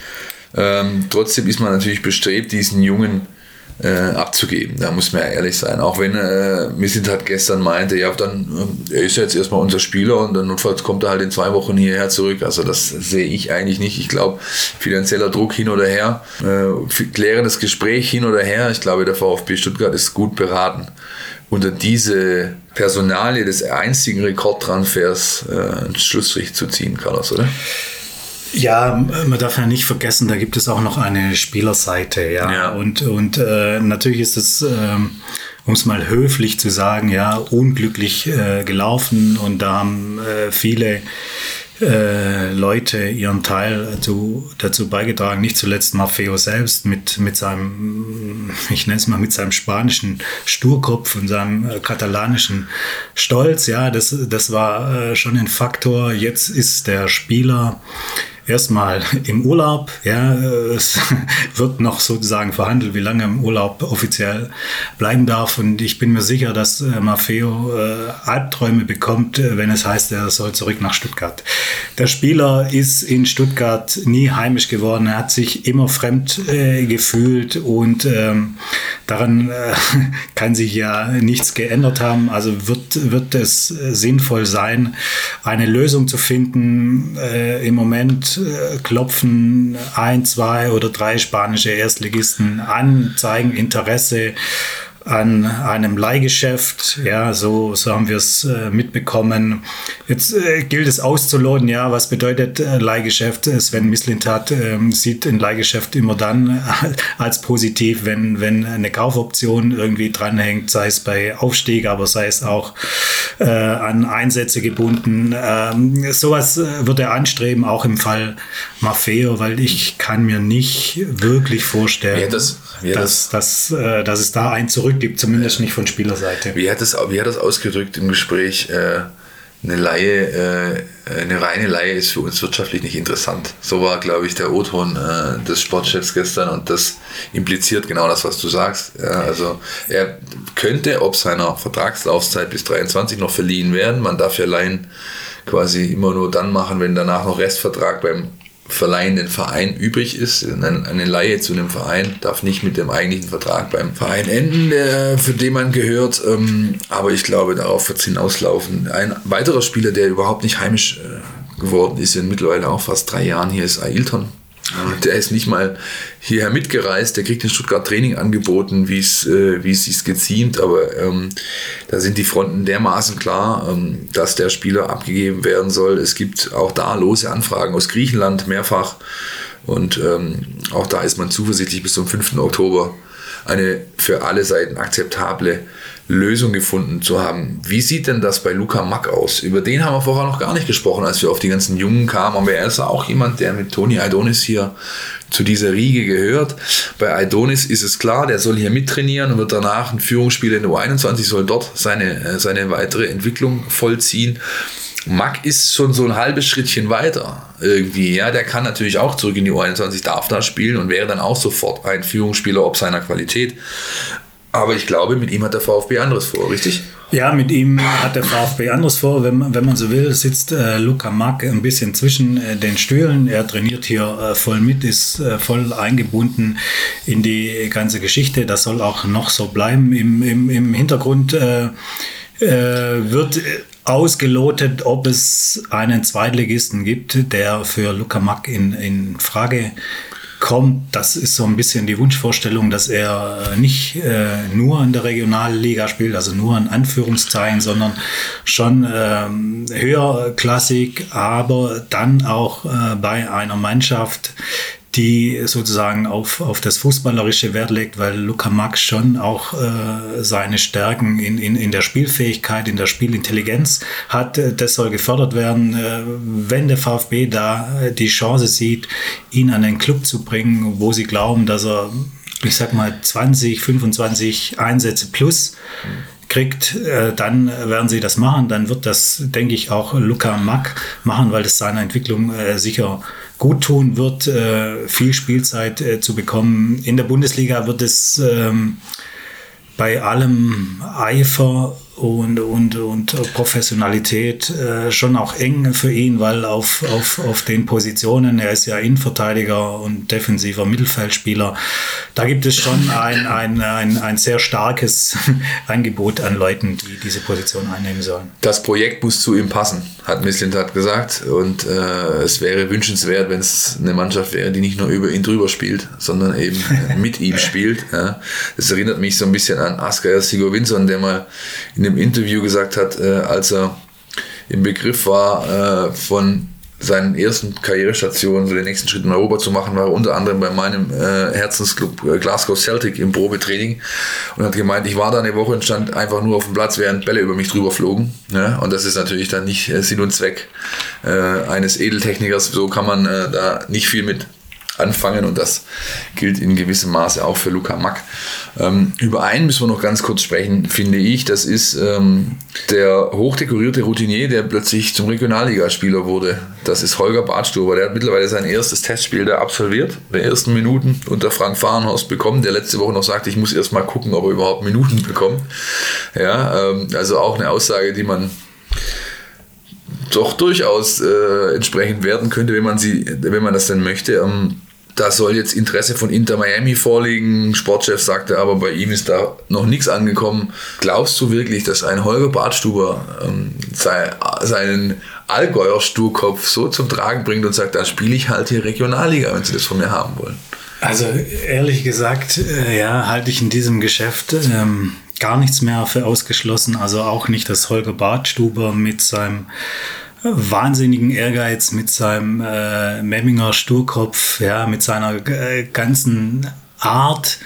Ähm, trotzdem ist man natürlich bestrebt, diesen jungen äh, abzugeben. Da muss man ja ehrlich sein. Auch wenn äh, Missit hat gestern meinte, ja, dann äh, er ist jetzt erstmal unser Spieler und dann notfalls kommt er halt in zwei Wochen hierher zurück. Also das sehe ich eigentlich nicht. Ich glaube, finanzieller Druck hin oder her, äh, klärendes Gespräch hin oder her. Ich glaube, der VfB Stuttgart ist gut beraten, unter diese Personalie des einzigen Rekordtransfers äh, einen Schlussstrich zu ziehen, Carlos, oder? Ja, man darf ja nicht vergessen, da gibt es auch noch eine Spielerseite, ja. ja. Und, und äh, natürlich ist es, ähm, um es mal höflich zu sagen, ja, unglücklich äh, gelaufen und da haben äh, viele äh, Leute ihren Teil dazu, dazu beigetragen, nicht zuletzt Maffeo selbst mit, mit seinem, ich nenne es mal, mit seinem spanischen Sturkopf und seinem äh, katalanischen Stolz. Ja, das, das war äh, schon ein Faktor. Jetzt ist der Spieler erstmal im Urlaub. Ja, es <laughs> wird noch sozusagen verhandelt, wie lange im Urlaub offiziell bleiben darf. Und ich bin mir sicher, dass äh, Maffeo äh, Albträume bekommt, äh, wenn es heißt, er soll zurück nach Stuttgart. Der Spieler ist in Stuttgart nie heimisch geworden. Er hat sich immer fremd äh, gefühlt und ähm, daran äh, <laughs> kann sich ja nichts geändert haben. Also wird, wird es sinnvoll sein, eine Lösung zu finden. Im Moment klopfen ein, zwei oder drei spanische Erstligisten an, zeigen Interesse an einem Leihgeschäft. Ja, so, so haben wir es äh, mitbekommen. Jetzt äh, gilt es auszuloten, ja, was bedeutet äh, Leihgeschäft? Sven Mislintat äh, sieht ein Leihgeschäft immer dann <laughs> als positiv, wenn, wenn eine Kaufoption irgendwie dranhängt, sei es bei Aufstieg, aber sei es auch äh, an Einsätze gebunden. Ähm, sowas äh, wird er anstreben, auch im Fall Maffeo, weil ich kann mir nicht wirklich vorstellen, ja, das, ja, dass, das, dass, äh, dass es da ein Zurück gibt, zumindest nicht von Spielerseite. Wie hat das, wie hat das ausgedrückt im Gespräch? Äh, eine Laie, äh, eine reine Laie ist für uns wirtschaftlich nicht interessant. So war, glaube ich, der O-Ton äh, des Sportchefs gestern und das impliziert genau das, was du sagst. Also er könnte ob seiner Vertragslaufzeit bis 23 noch verliehen werden. Man darf ja Laien quasi immer nur dann machen, wenn danach noch Restvertrag beim verleihenden Verein übrig ist. Eine Laie zu einem Verein darf nicht mit dem eigentlichen Vertrag beim Verein enden, für den man gehört. Ähm, aber ich glaube, darauf wird es hinauslaufen. Ein weiterer Spieler, der überhaupt nicht heimisch äh, geworden ist, in mittlerweile auch fast drei Jahren hier, ist Ailton. Der ist nicht mal hierher mitgereist, der kriegt in Stuttgart Training angeboten, wie es äh, es sich geziemt, aber ähm, da sind die Fronten dermaßen klar, ähm, dass der Spieler abgegeben werden soll. Es gibt auch da lose Anfragen aus Griechenland mehrfach und ähm, auch da ist man zuversichtlich bis zum 5. Oktober eine für alle Seiten akzeptable Lösung gefunden zu haben. Wie sieht denn das bei Luca Mack aus? Über den haben wir vorher noch gar nicht gesprochen, als wir auf die ganzen Jungen kamen. Aber er ist auch jemand, der mit Toni Aidonis hier zu dieser Riege gehört. Bei Aidonis ist es klar, der soll hier mittrainieren und wird danach ein Führungsspieler in der U21, soll dort seine, äh, seine weitere Entwicklung vollziehen. Mack ist schon so ein halbes Schrittchen weiter irgendwie. Ja, der kann natürlich auch zurück in die U21, darf da spielen und wäre dann auch sofort ein Führungsspieler ob seiner Qualität. Aber ich glaube, mit ihm hat der VfB anderes vor, richtig? Ja, mit ihm hat der VfB anderes vor. Wenn, wenn man so will, sitzt äh, Luca Mack ein bisschen zwischen äh, den Stühlen. Er trainiert hier äh, voll mit, ist äh, voll eingebunden in die ganze Geschichte. Das soll auch noch so bleiben. Im, im, im Hintergrund äh, äh, wird ausgelotet, ob es einen Zweitligisten gibt, der für Luca Mack in, in Frage kommt, das ist so ein bisschen die Wunschvorstellung, dass er äh, nicht äh, nur in der Regionalliga spielt, also nur in Anführungszeichen, sondern schon ähm, höherklassig, aber dann auch äh, bei einer Mannschaft, die sozusagen auf, auf das Fußballerische Wert legt, weil Luca Max schon auch äh, seine Stärken in, in, in der Spielfähigkeit, in der Spielintelligenz hat. Das soll gefördert werden. Äh, wenn der VfB da äh, die Chance sieht, ihn an den Club zu bringen, wo sie glauben, dass er, ich sag mal, 20, 25 Einsätze plus kriegt, äh, dann werden sie das machen. Dann wird das, denke ich, auch Luca Mack machen, weil das seiner Entwicklung äh, sicher gut tun wird, äh, viel Spielzeit äh, zu bekommen. In der Bundesliga wird es ähm, bei allem Eifer und, und, und Professionalität äh, schon auch eng für ihn, weil auf, auf, auf den Positionen, er ist ja Innenverteidiger und defensiver Mittelfeldspieler, da gibt es schon ein, ein, ein, ein sehr starkes <laughs> Angebot an Leuten, die diese Position einnehmen sollen. Das Projekt muss zu ihm passen, hat Misslintat gesagt und äh, es wäre wünschenswert, wenn es eine Mannschaft wäre, die nicht nur über ihn drüber spielt, sondern eben mit ihm spielt. Ja. Das erinnert mich so ein bisschen an Asker Sigurvinsson, der mal in dem Interview gesagt hat, äh, als er im Begriff war, äh, von seinen ersten Karrierestationen, so den nächsten Schritt in Europa zu machen, war unter anderem bei meinem äh, Herzensclub äh, Glasgow Celtic im Probetraining und hat gemeint, ich war da eine Woche und stand einfach nur auf dem Platz, während Bälle über mich drüber flogen. Ja? Und das ist natürlich dann nicht äh, Sinn und Zweck äh, eines Edeltechnikers. So kann man äh, da nicht viel mit anfangen und das gilt in gewissem Maße auch für Luca Mack. Ähm, über einen müssen wir noch ganz kurz sprechen, finde ich. Das ist ähm, der hochdekorierte Routinier, der plötzlich zum Regionalligaspieler wurde. Das ist Holger Bartstuber. Der hat mittlerweile sein erstes Testspiel da absolviert, der ersten Minuten unter Frank Fahrenhorst bekommen, der letzte Woche noch sagte, ich muss erst mal gucken, ob er überhaupt Minuten bekommt. Ja, ähm, also auch eine Aussage, die man doch durchaus äh, entsprechend werden könnte, wenn man sie, wenn man das denn möchte. Ähm, da soll jetzt Interesse von Inter Miami vorliegen. Sportchef sagte aber, bei ihm ist da noch nichts angekommen. Glaubst du wirklich, dass ein Holger Bartstuber ähm, sei, seinen Allgäuer Sturkopf so zum Tragen bringt und sagt, da spiele ich halt hier Regionalliga, wenn sie das von mir haben wollen? Also ehrlich gesagt, äh, ja, halte ich in diesem Geschäft ähm, gar nichts mehr für ausgeschlossen. Also auch nicht, dass Holger Bartstuber mit seinem wahnsinnigen Ehrgeiz, mit seinem äh, Memminger Sturkopf, ja, mit seiner äh, ganzen Art,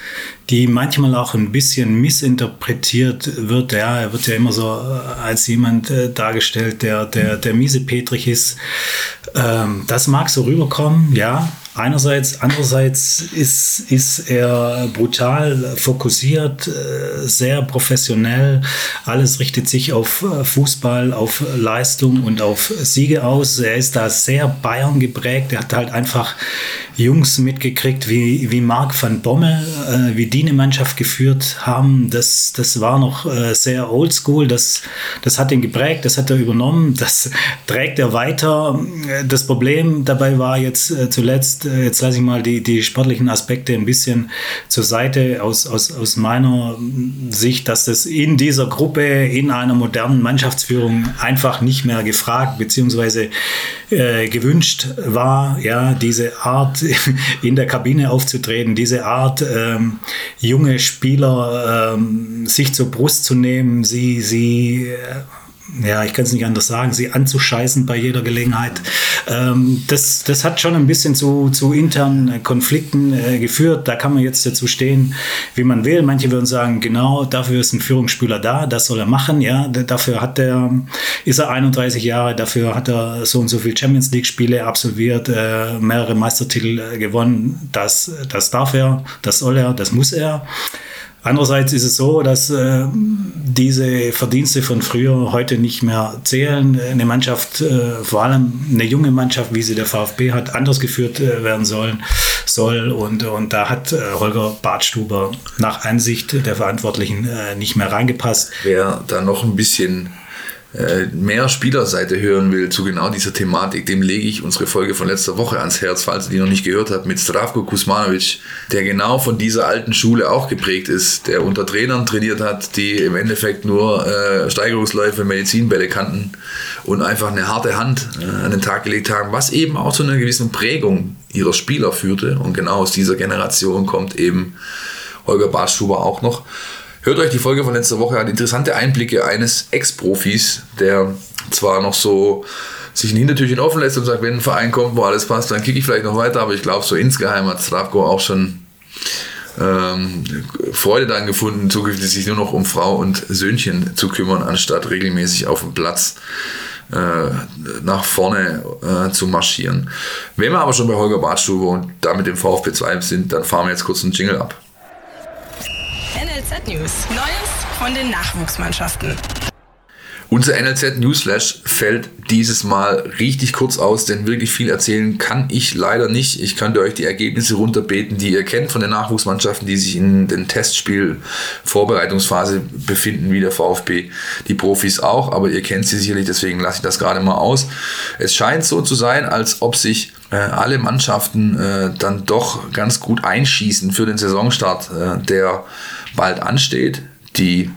die manchmal auch ein bisschen missinterpretiert wird. Ja, er wird ja immer so äh, als jemand äh, dargestellt, der, der, der miese Petrich ist. Ähm, das mag so rüberkommen, ja. Einerseits, andererseits ist, ist er brutal fokussiert, äh, sehr professionell. Alles richtet sich auf äh, Fußball, auf Leistung und auf Siege aus. Er ist da sehr Bayern geprägt. Er hat halt einfach Jungs mitgekriegt wie, wie Marc van Bommel, äh, wie die eine Mannschaft geführt haben. Das, das war noch sehr oldschool. Das, das hat ihn geprägt, das hat er übernommen, das <laughs> trägt er weiter. Das Problem dabei war jetzt zuletzt, jetzt lasse ich mal die, die sportlichen Aspekte ein bisschen zur Seite aus, aus, aus meiner Sicht, dass das in dieser Gruppe, in einer modernen Mannschaftsführung einfach nicht mehr gefragt bzw. Äh, gewünscht war, ja, diese Art <laughs> in der Kabine aufzutreten, diese Art, ähm, junge Spieler ähm, sich zur Brust zu nehmen, sie, sie äh, ja, ich kann es nicht anders sagen, sie anzuscheißen bei jeder Gelegenheit. Ähm, das, das hat schon ein bisschen zu, zu internen Konflikten äh, geführt. Da kann man jetzt dazu stehen, wie man will. Manche würden sagen, genau, dafür ist ein Führungsspieler da, das soll er machen. Ja, dafür hat er, ist er 31 Jahre, dafür hat er so und so viele Champions League-Spiele absolviert, äh, mehrere Meistertitel äh, gewonnen. Das, das darf er, das soll er, das muss er. Andererseits ist es so, dass äh, diese Verdienste von früher heute nicht mehr zählen. Eine Mannschaft, äh, vor allem eine junge Mannschaft, wie sie der VfB hat, anders geführt äh, werden sollen, soll. Und, und da hat äh, Holger Bartstuber nach Ansicht der Verantwortlichen äh, nicht mehr reingepasst. Wer da noch ein bisschen mehr Spielerseite hören will zu genau dieser Thematik, dem lege ich unsere Folge von letzter Woche ans Herz, falls ihr die noch nicht gehört habt, mit Stravko Kuzmanovic, der genau von dieser alten Schule auch geprägt ist, der unter Trainern trainiert hat, die im Endeffekt nur äh, Steigerungsläufe, Medizinbälle kannten und einfach eine harte Hand äh, an den Tag gelegt haben, was eben auch zu einer gewissen Prägung ihrer Spieler führte. Und genau aus dieser Generation kommt eben Holger Bartschuber auch noch. Hört euch die Folge von letzter Woche an. Interessante Einblicke eines Ex-Profis, der zwar noch so sich ein Hintertürchen offen lässt und sagt, wenn ein Verein kommt, wo alles passt, dann kicke ich vielleicht noch weiter. Aber ich glaube, so insgeheim hat Stravko auch schon ähm, Freude daran gefunden, zukünftig sich nur noch um Frau und Söhnchen zu kümmern, anstatt regelmäßig auf dem Platz äh, nach vorne äh, zu marschieren. Wenn wir aber schon bei Holger Badstube und damit dem VfB 2 sind, dann fahren wir jetzt kurz einen Jingle ab. News. Neues von den Nachwuchsmannschaften. Unser NLZ Newsflash fällt dieses Mal richtig kurz aus, denn wirklich viel erzählen kann ich leider nicht. Ich könnte euch die Ergebnisse runterbeten, die ihr kennt von den Nachwuchsmannschaften, die sich in den Testspiel-Vorbereitungsphase befinden, wie der VfB, die Profis auch, aber ihr kennt sie sicherlich, deswegen lasse ich das gerade mal aus. Es scheint so zu sein, als ob sich äh, alle Mannschaften äh, dann doch ganz gut einschießen für den Saisonstart, äh, der bald ansteht. Die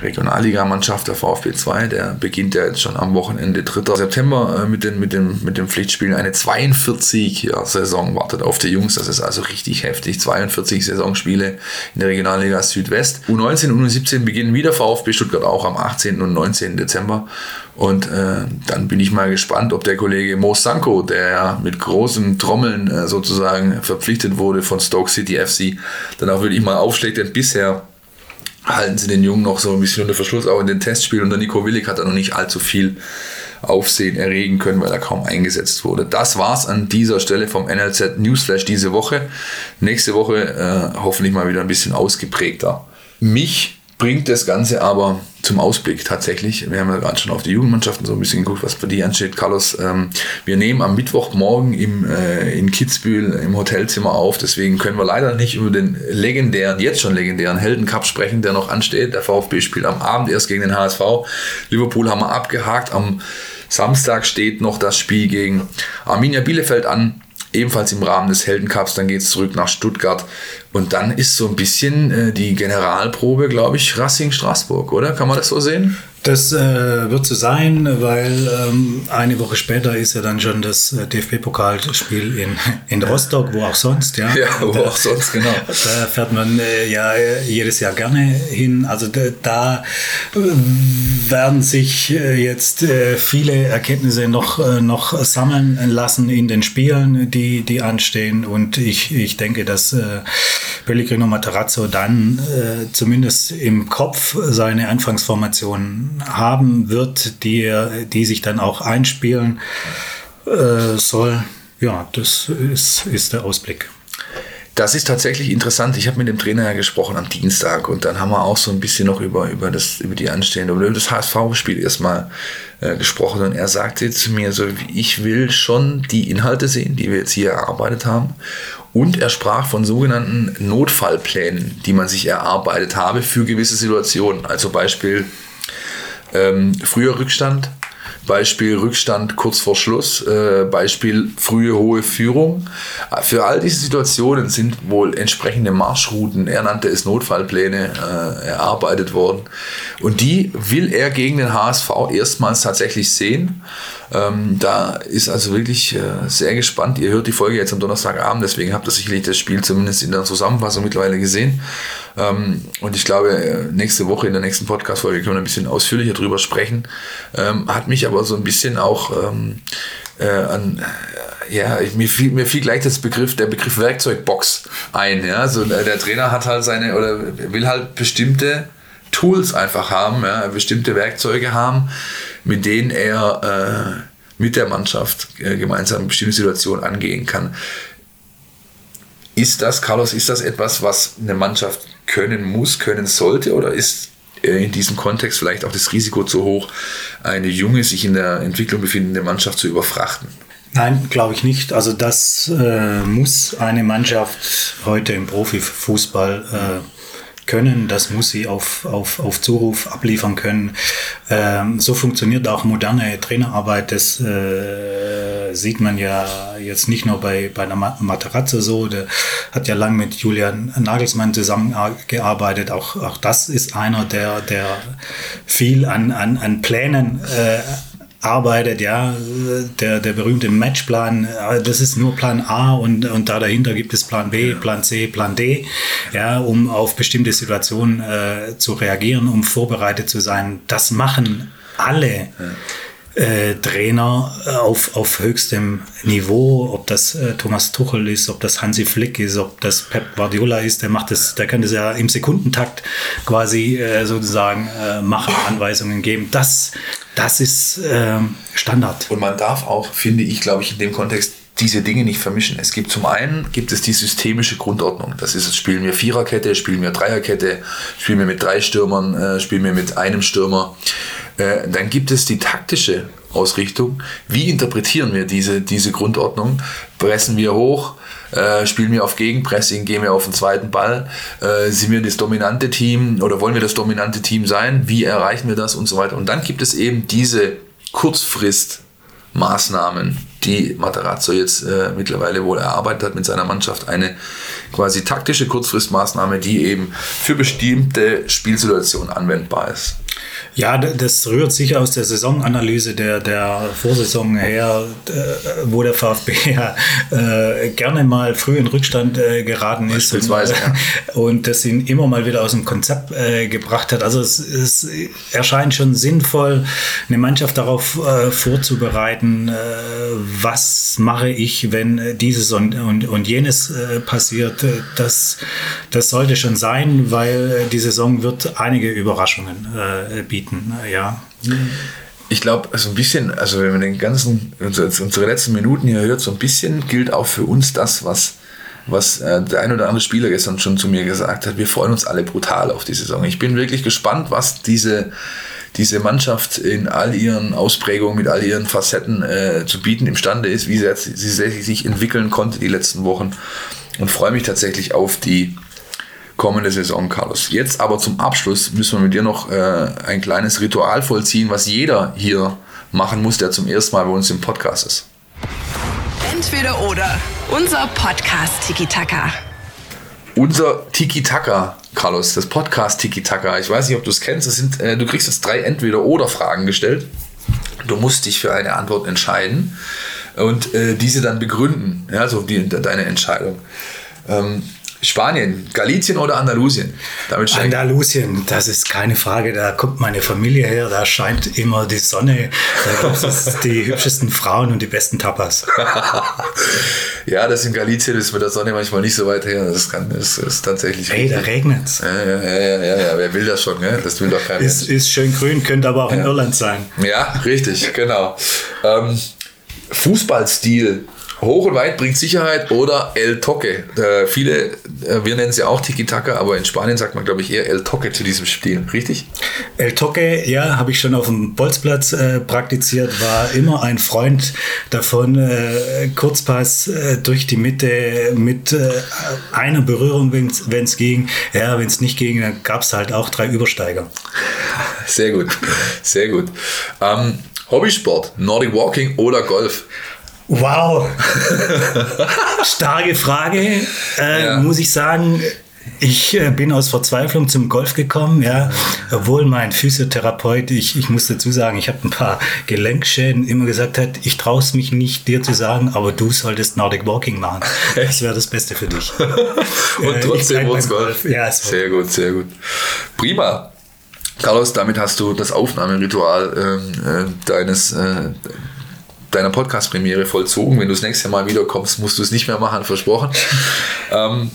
Regionalligamannschaft der VfB 2, der beginnt ja jetzt schon am Wochenende 3. September äh, mit, den, mit, dem, mit dem Pflichtspielen. Eine 42-Saison wartet auf die Jungs, das ist also richtig heftig. 42 Saisonspiele in der Regionalliga Südwest. U19 und U17 beginnen wieder VfB Stuttgart auch am 18. und 19. Dezember. Und äh, dann bin ich mal gespannt, ob der Kollege Mo Sanko, der ja mit großen Trommeln äh, sozusagen verpflichtet wurde von Stoke City FC, dann auch wirklich mal aufschlägt, denn bisher halten sie den Jungen noch so ein bisschen unter Verschluss, auch in den Testspielen. Und der Nico Willig hat da noch nicht allzu viel Aufsehen erregen können, weil er kaum eingesetzt wurde. Das war's an dieser Stelle vom NLZ Newsflash diese Woche. Nächste Woche äh, hoffentlich mal wieder ein bisschen ausgeprägter. Mich bringt das Ganze aber zum Ausblick tatsächlich. Wir haben ja gerade schon auf die Jugendmannschaften so ein bisschen geguckt, was für die ansteht. Carlos, ähm, wir nehmen am Mittwochmorgen im, äh, in Kitzbühel im Hotelzimmer auf. Deswegen können wir leider nicht über den legendären, jetzt schon legendären Heldencup sprechen, der noch ansteht. Der VfB spielt am Abend erst gegen den HSV. Liverpool haben wir abgehakt. Am Samstag steht noch das Spiel gegen Arminia Bielefeld an ebenfalls im Rahmen des Heldencups. Dann geht es zurück nach Stuttgart. Und dann ist so ein bisschen äh, die Generalprobe, glaube ich, Racing Straßburg, oder? Kann man das so sehen? Das äh, wird so sein, weil ähm, eine Woche später ist ja dann schon das äh, DFB-Pokalspiel in, in Rostock, wo auch sonst, ja. Ja, wo da, auch sonst, genau. Da fährt man äh, ja jedes Jahr gerne hin. Also da, da werden sich äh, jetzt äh, viele Erkenntnisse noch, äh, noch sammeln lassen in den Spielen, die, die anstehen. Und ich, ich denke, dass äh, Pellegrino Matarazzo dann zumindest im Kopf seine Anfangsformation haben wird, die, die sich dann auch einspielen äh, soll. Ja, das ist, ist der Ausblick. Das ist tatsächlich interessant. Ich habe mit dem Trainer ja gesprochen am Dienstag und dann haben wir auch so ein bisschen noch über, über, das, über die anstehende, über das HSV-Spiel erstmal äh, gesprochen und er sagte zu mir so, ich will schon die Inhalte sehen, die wir jetzt hier erarbeitet haben und er sprach von sogenannten Notfallplänen, die man sich erarbeitet habe für gewisse Situationen. Also Beispiel ähm, früher Rückstand, Beispiel Rückstand kurz vor Schluss, äh, Beispiel frühe hohe Führung. Für all diese Situationen sind wohl entsprechende Marschrouten, er nannte es Notfallpläne, äh, erarbeitet worden. Und die will er gegen den HSV erstmals tatsächlich sehen. Ähm, da ist also wirklich äh, sehr gespannt. Ihr hört die Folge jetzt am Donnerstagabend, deswegen habt ihr sicherlich das Spiel zumindest in der Zusammenfassung mittlerweile gesehen. Ähm, und ich glaube, äh, nächste Woche in der nächsten Podcast-Folge können wir ein bisschen ausführlicher drüber sprechen. Ähm, hat mich aber so ein bisschen auch ähm, äh, an äh, ja, mir fiel, mir fiel gleich das Begriff, der Begriff Werkzeugbox ein. Ja? Also der, der Trainer hat halt seine oder will halt bestimmte Tools einfach haben, ja? bestimmte Werkzeuge haben, mit denen er äh, mit der Mannschaft äh, gemeinsam bestimmte Situationen angehen kann. Ist das, Carlos, ist das etwas, was eine Mannschaft können muss, können sollte oder ist äh, in diesem Kontext vielleicht auch das Risiko zu hoch, eine junge, sich in der Entwicklung befindende Mannschaft zu überfrachten? Nein, glaube ich nicht. Also das äh, muss eine Mannschaft heute im Profifußball äh, können, das muss sie auf, auf, auf Zuruf abliefern können. Ähm, so funktioniert auch moderne Trainerarbeit. Das äh, sieht man ja jetzt nicht nur bei, bei der Materazzo so, der hat ja lang mit Julian Nagelsmann zusammengearbeitet. Auch, auch das ist einer, der, der viel an, an, an Plänen äh, arbeitet, ja, der, der berühmte Matchplan, das ist nur Plan A und, und da dahinter gibt es Plan B, Plan C, Plan D, ja, um auf bestimmte Situationen äh, zu reagieren, um vorbereitet zu sein. Das machen alle. Äh, Trainer auf, auf höchstem Niveau, ob das äh, Thomas Tuchel ist, ob das Hansi Flick ist, ob das Pep Guardiola ist, der macht das, der kann das ja im Sekundentakt quasi äh, sozusagen äh, machen, Anweisungen geben. Das das ist äh, Standard. Und man darf auch, finde ich, glaube ich, in dem Kontext diese Dinge nicht vermischen. Es gibt zum einen gibt es die systemische Grundordnung. Das ist, spielen wir Viererkette, spielen wir Dreierkette, spielen wir mit drei Stürmern, äh, spielen wir mit einem Stürmer. Äh, dann gibt es die taktische Ausrichtung. Wie interpretieren wir diese, diese Grundordnung? Pressen wir hoch? Äh, spielen wir auf Gegenpressing, gehen wir auf den zweiten Ball, äh, sind wir das dominante Team oder wollen wir das dominante Team sein, wie erreichen wir das und so weiter. Und dann gibt es eben diese Kurzfristmaßnahmen, die Materazzo jetzt äh, mittlerweile wohl erarbeitet hat mit seiner Mannschaft. Eine quasi taktische Kurzfristmaßnahme, die eben für bestimmte Spielsituationen anwendbar ist. Ja, das rührt sicher aus der Saisonanalyse der, der Vorsaison her, äh, wo der VfB <laughs> ja äh, gerne mal früh in Rückstand äh, geraten ist und, ja. und das ihn immer mal wieder aus dem Konzept äh, gebracht hat. Also es, es, erscheint schon sinnvoll, eine Mannschaft darauf äh, vorzubereiten, äh, was mache ich, wenn dieses und, und, und jenes passiert. Das, das sollte schon sein, weil die Saison wird einige Überraschungen bieten bieten. Ja. Ich glaube, so ein bisschen, also wenn man den ganzen, unsere letzten Minuten hier hört, so ein bisschen gilt auch für uns das, was, was äh, der ein oder andere Spieler gestern schon zu mir gesagt hat. Wir freuen uns alle brutal auf die Saison. Ich bin wirklich gespannt, was diese, diese Mannschaft in all ihren Ausprägungen, mit all ihren Facetten äh, zu bieten imstande ist, wie sie, sie sich entwickeln konnte die letzten Wochen. Und freue mich tatsächlich auf die kommende Saison, Carlos. Jetzt aber zum Abschluss müssen wir mit dir noch äh, ein kleines Ritual vollziehen, was jeder hier machen muss, der zum ersten Mal bei uns im Podcast ist. Entweder oder. Unser Podcast Tiki Taka. unser Tiki-Taka, Carlos, das Podcast Tiki-Taka. Ich weiß nicht, ob du es kennst. Sind, äh, du kriegst jetzt drei Entweder-Oder-Fragen gestellt. Du musst dich für eine Antwort entscheiden und äh, diese dann begründen, ja, so die, deine Entscheidung. Ähm, Spanien, Galicien oder Andalusien? Andalusien, das ist keine Frage. Da kommt meine Familie her, da scheint immer die Sonne. Da gibt es die hübschesten Frauen und die besten Tapas. <laughs> ja, das in Galicien ist mit der Sonne manchmal nicht so weit her. Das, kann, das ist tatsächlich. Hey, da regnet es. Ja, ja, ja, ja, ja, wer will das schon? Ne? Das will doch keiner. Ist, ist schön grün, könnte aber auch ja. in Irland sein. Ja, richtig, genau. Ähm, Fußballstil Hoch und weit bringt Sicherheit oder El Toque. Äh, viele, äh, wir nennen sie auch Tiki-Taka, aber in Spanien sagt man, glaube ich, eher El Toque zu diesem Spiel, richtig? El Toque, ja, habe ich schon auf dem Bolzplatz äh, praktiziert, war immer ein Freund davon. Äh, Kurzpass äh, durch die Mitte mit äh, einer Berührung, wenn es ging. Ja, wenn es nicht ging, dann gab es halt auch drei Übersteiger. Sehr gut, sehr gut. Ähm, Hobbysport, Nordic Walking oder Golf? Wow. <laughs> Starke Frage. Äh, ja. Muss ich sagen, ich äh, bin aus Verzweiflung zum Golf gekommen, ja. Obwohl mein Physiotherapeut, ich, ich muss dazu sagen, ich habe ein paar Gelenkschäden, immer gesagt hat, ich traue es mich nicht, dir zu sagen, aber du solltest Nordic Walking machen. <laughs> Das wäre das Beste für dich. <laughs> Und äh, trotzdem wurde Golf. Ja, sehr gut, sehr gut. Prima. Carlos, damit hast du das Aufnahmeritual ähm, äh, deines äh, deiner Podcast-Premiere vollzogen. Wenn du das nächste Mal wiederkommst, musst du es nicht mehr machen, versprochen. <laughs> ähm,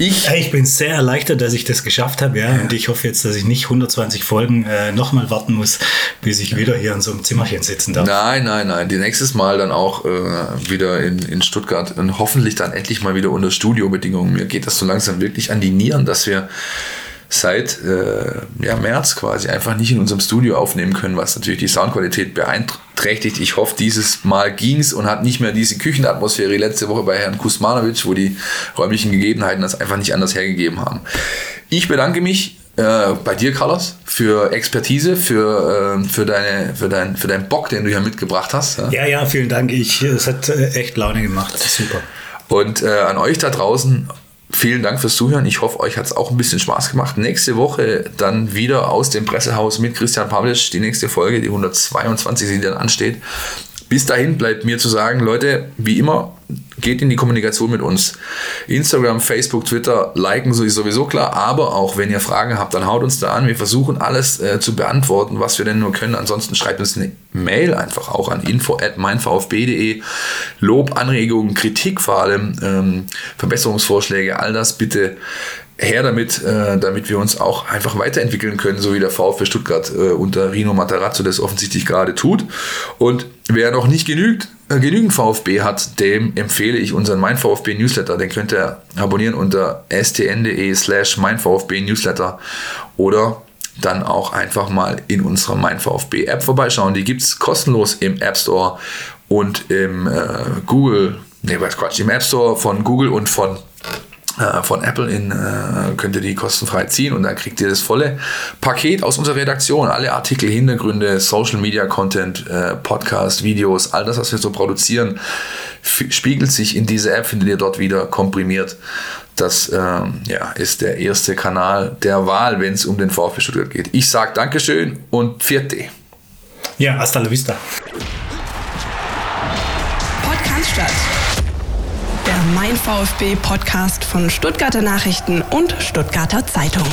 ich, ich bin sehr erleichtert, dass ich das geschafft habe, ja. Und ich hoffe jetzt, dass ich nicht 120 Folgen äh, nochmal warten muss, bis ich wieder hier in so einem Zimmerchen sitzen darf. Nein, nein, nein. Die nächstes Mal dann auch äh, wieder in, in Stuttgart und hoffentlich dann endlich mal wieder unter Studiobedingungen. Mir geht das so langsam wirklich an die Nieren, dass wir seit äh, ja, März quasi einfach nicht in unserem Studio aufnehmen können, was natürlich die Soundqualität beeinträchtigt. Ich hoffe, dieses Mal ging es und hat nicht mehr diese Küchenatmosphäre letzte Woche bei Herrn Kusmanovic, wo die räumlichen Gegebenheiten das einfach nicht anders hergegeben haben. Ich bedanke mich äh, bei dir, Carlos, für Expertise, für, äh, für, deine, für, dein, für deinen Bock, den du hier mitgebracht hast. Ja, ja, ja vielen Dank. Ich, es hat äh, echt Laune gemacht. Super. Und äh, an euch da draußen Vielen Dank fürs Zuhören. Ich hoffe, euch hat es auch ein bisschen Spaß gemacht. Nächste Woche dann wieder aus dem Pressehaus mit Christian Pavlic. Die nächste Folge, die 122, die dann ansteht. Bis dahin bleibt mir zu sagen, Leute, wie immer, geht in die Kommunikation mit uns. Instagram, Facebook, Twitter, liken so ist sowieso klar, aber auch wenn ihr Fragen habt, dann haut uns da an. Wir versuchen alles äh, zu beantworten, was wir denn nur können. Ansonsten schreibt uns eine Mail einfach auch an info at meinvfb.de. Lob, Anregungen, Kritik vor allem, ähm, Verbesserungsvorschläge, all das bitte her damit, äh, damit wir uns auch einfach weiterentwickeln können, so wie der VfB Stuttgart äh, unter Rino Matarazzo das offensichtlich gerade tut. Und wer noch nicht genügt, äh, genügend VfB hat, dem empfehle ich unseren Mein VfB Newsletter. Den könnt ihr abonnieren unter stn.de slash Mein VfB Newsletter oder dann auch einfach mal in unserer Mein App vorbeischauen. Die gibt es kostenlos im App Store und im äh, Google, nee, was Quatsch, im App Store von Google und von äh, von Apple in, äh, könnt ihr die kostenfrei ziehen und dann kriegt ihr das volle Paket aus unserer Redaktion. Alle Artikel, Hintergründe, Social Media Content, äh, Podcast, Videos, all das, was wir so produzieren, spiegelt sich in dieser App, findet ihr dort wieder komprimiert. Das ähm, ja, ist der erste Kanal der Wahl, wenn es um den VfB Stuttgart geht. Ich sage Dankeschön und Vierte. Ja, hasta la vista. Podcast statt der Mein VfB Podcast von Stuttgarter Nachrichten und Stuttgarter Zeitung.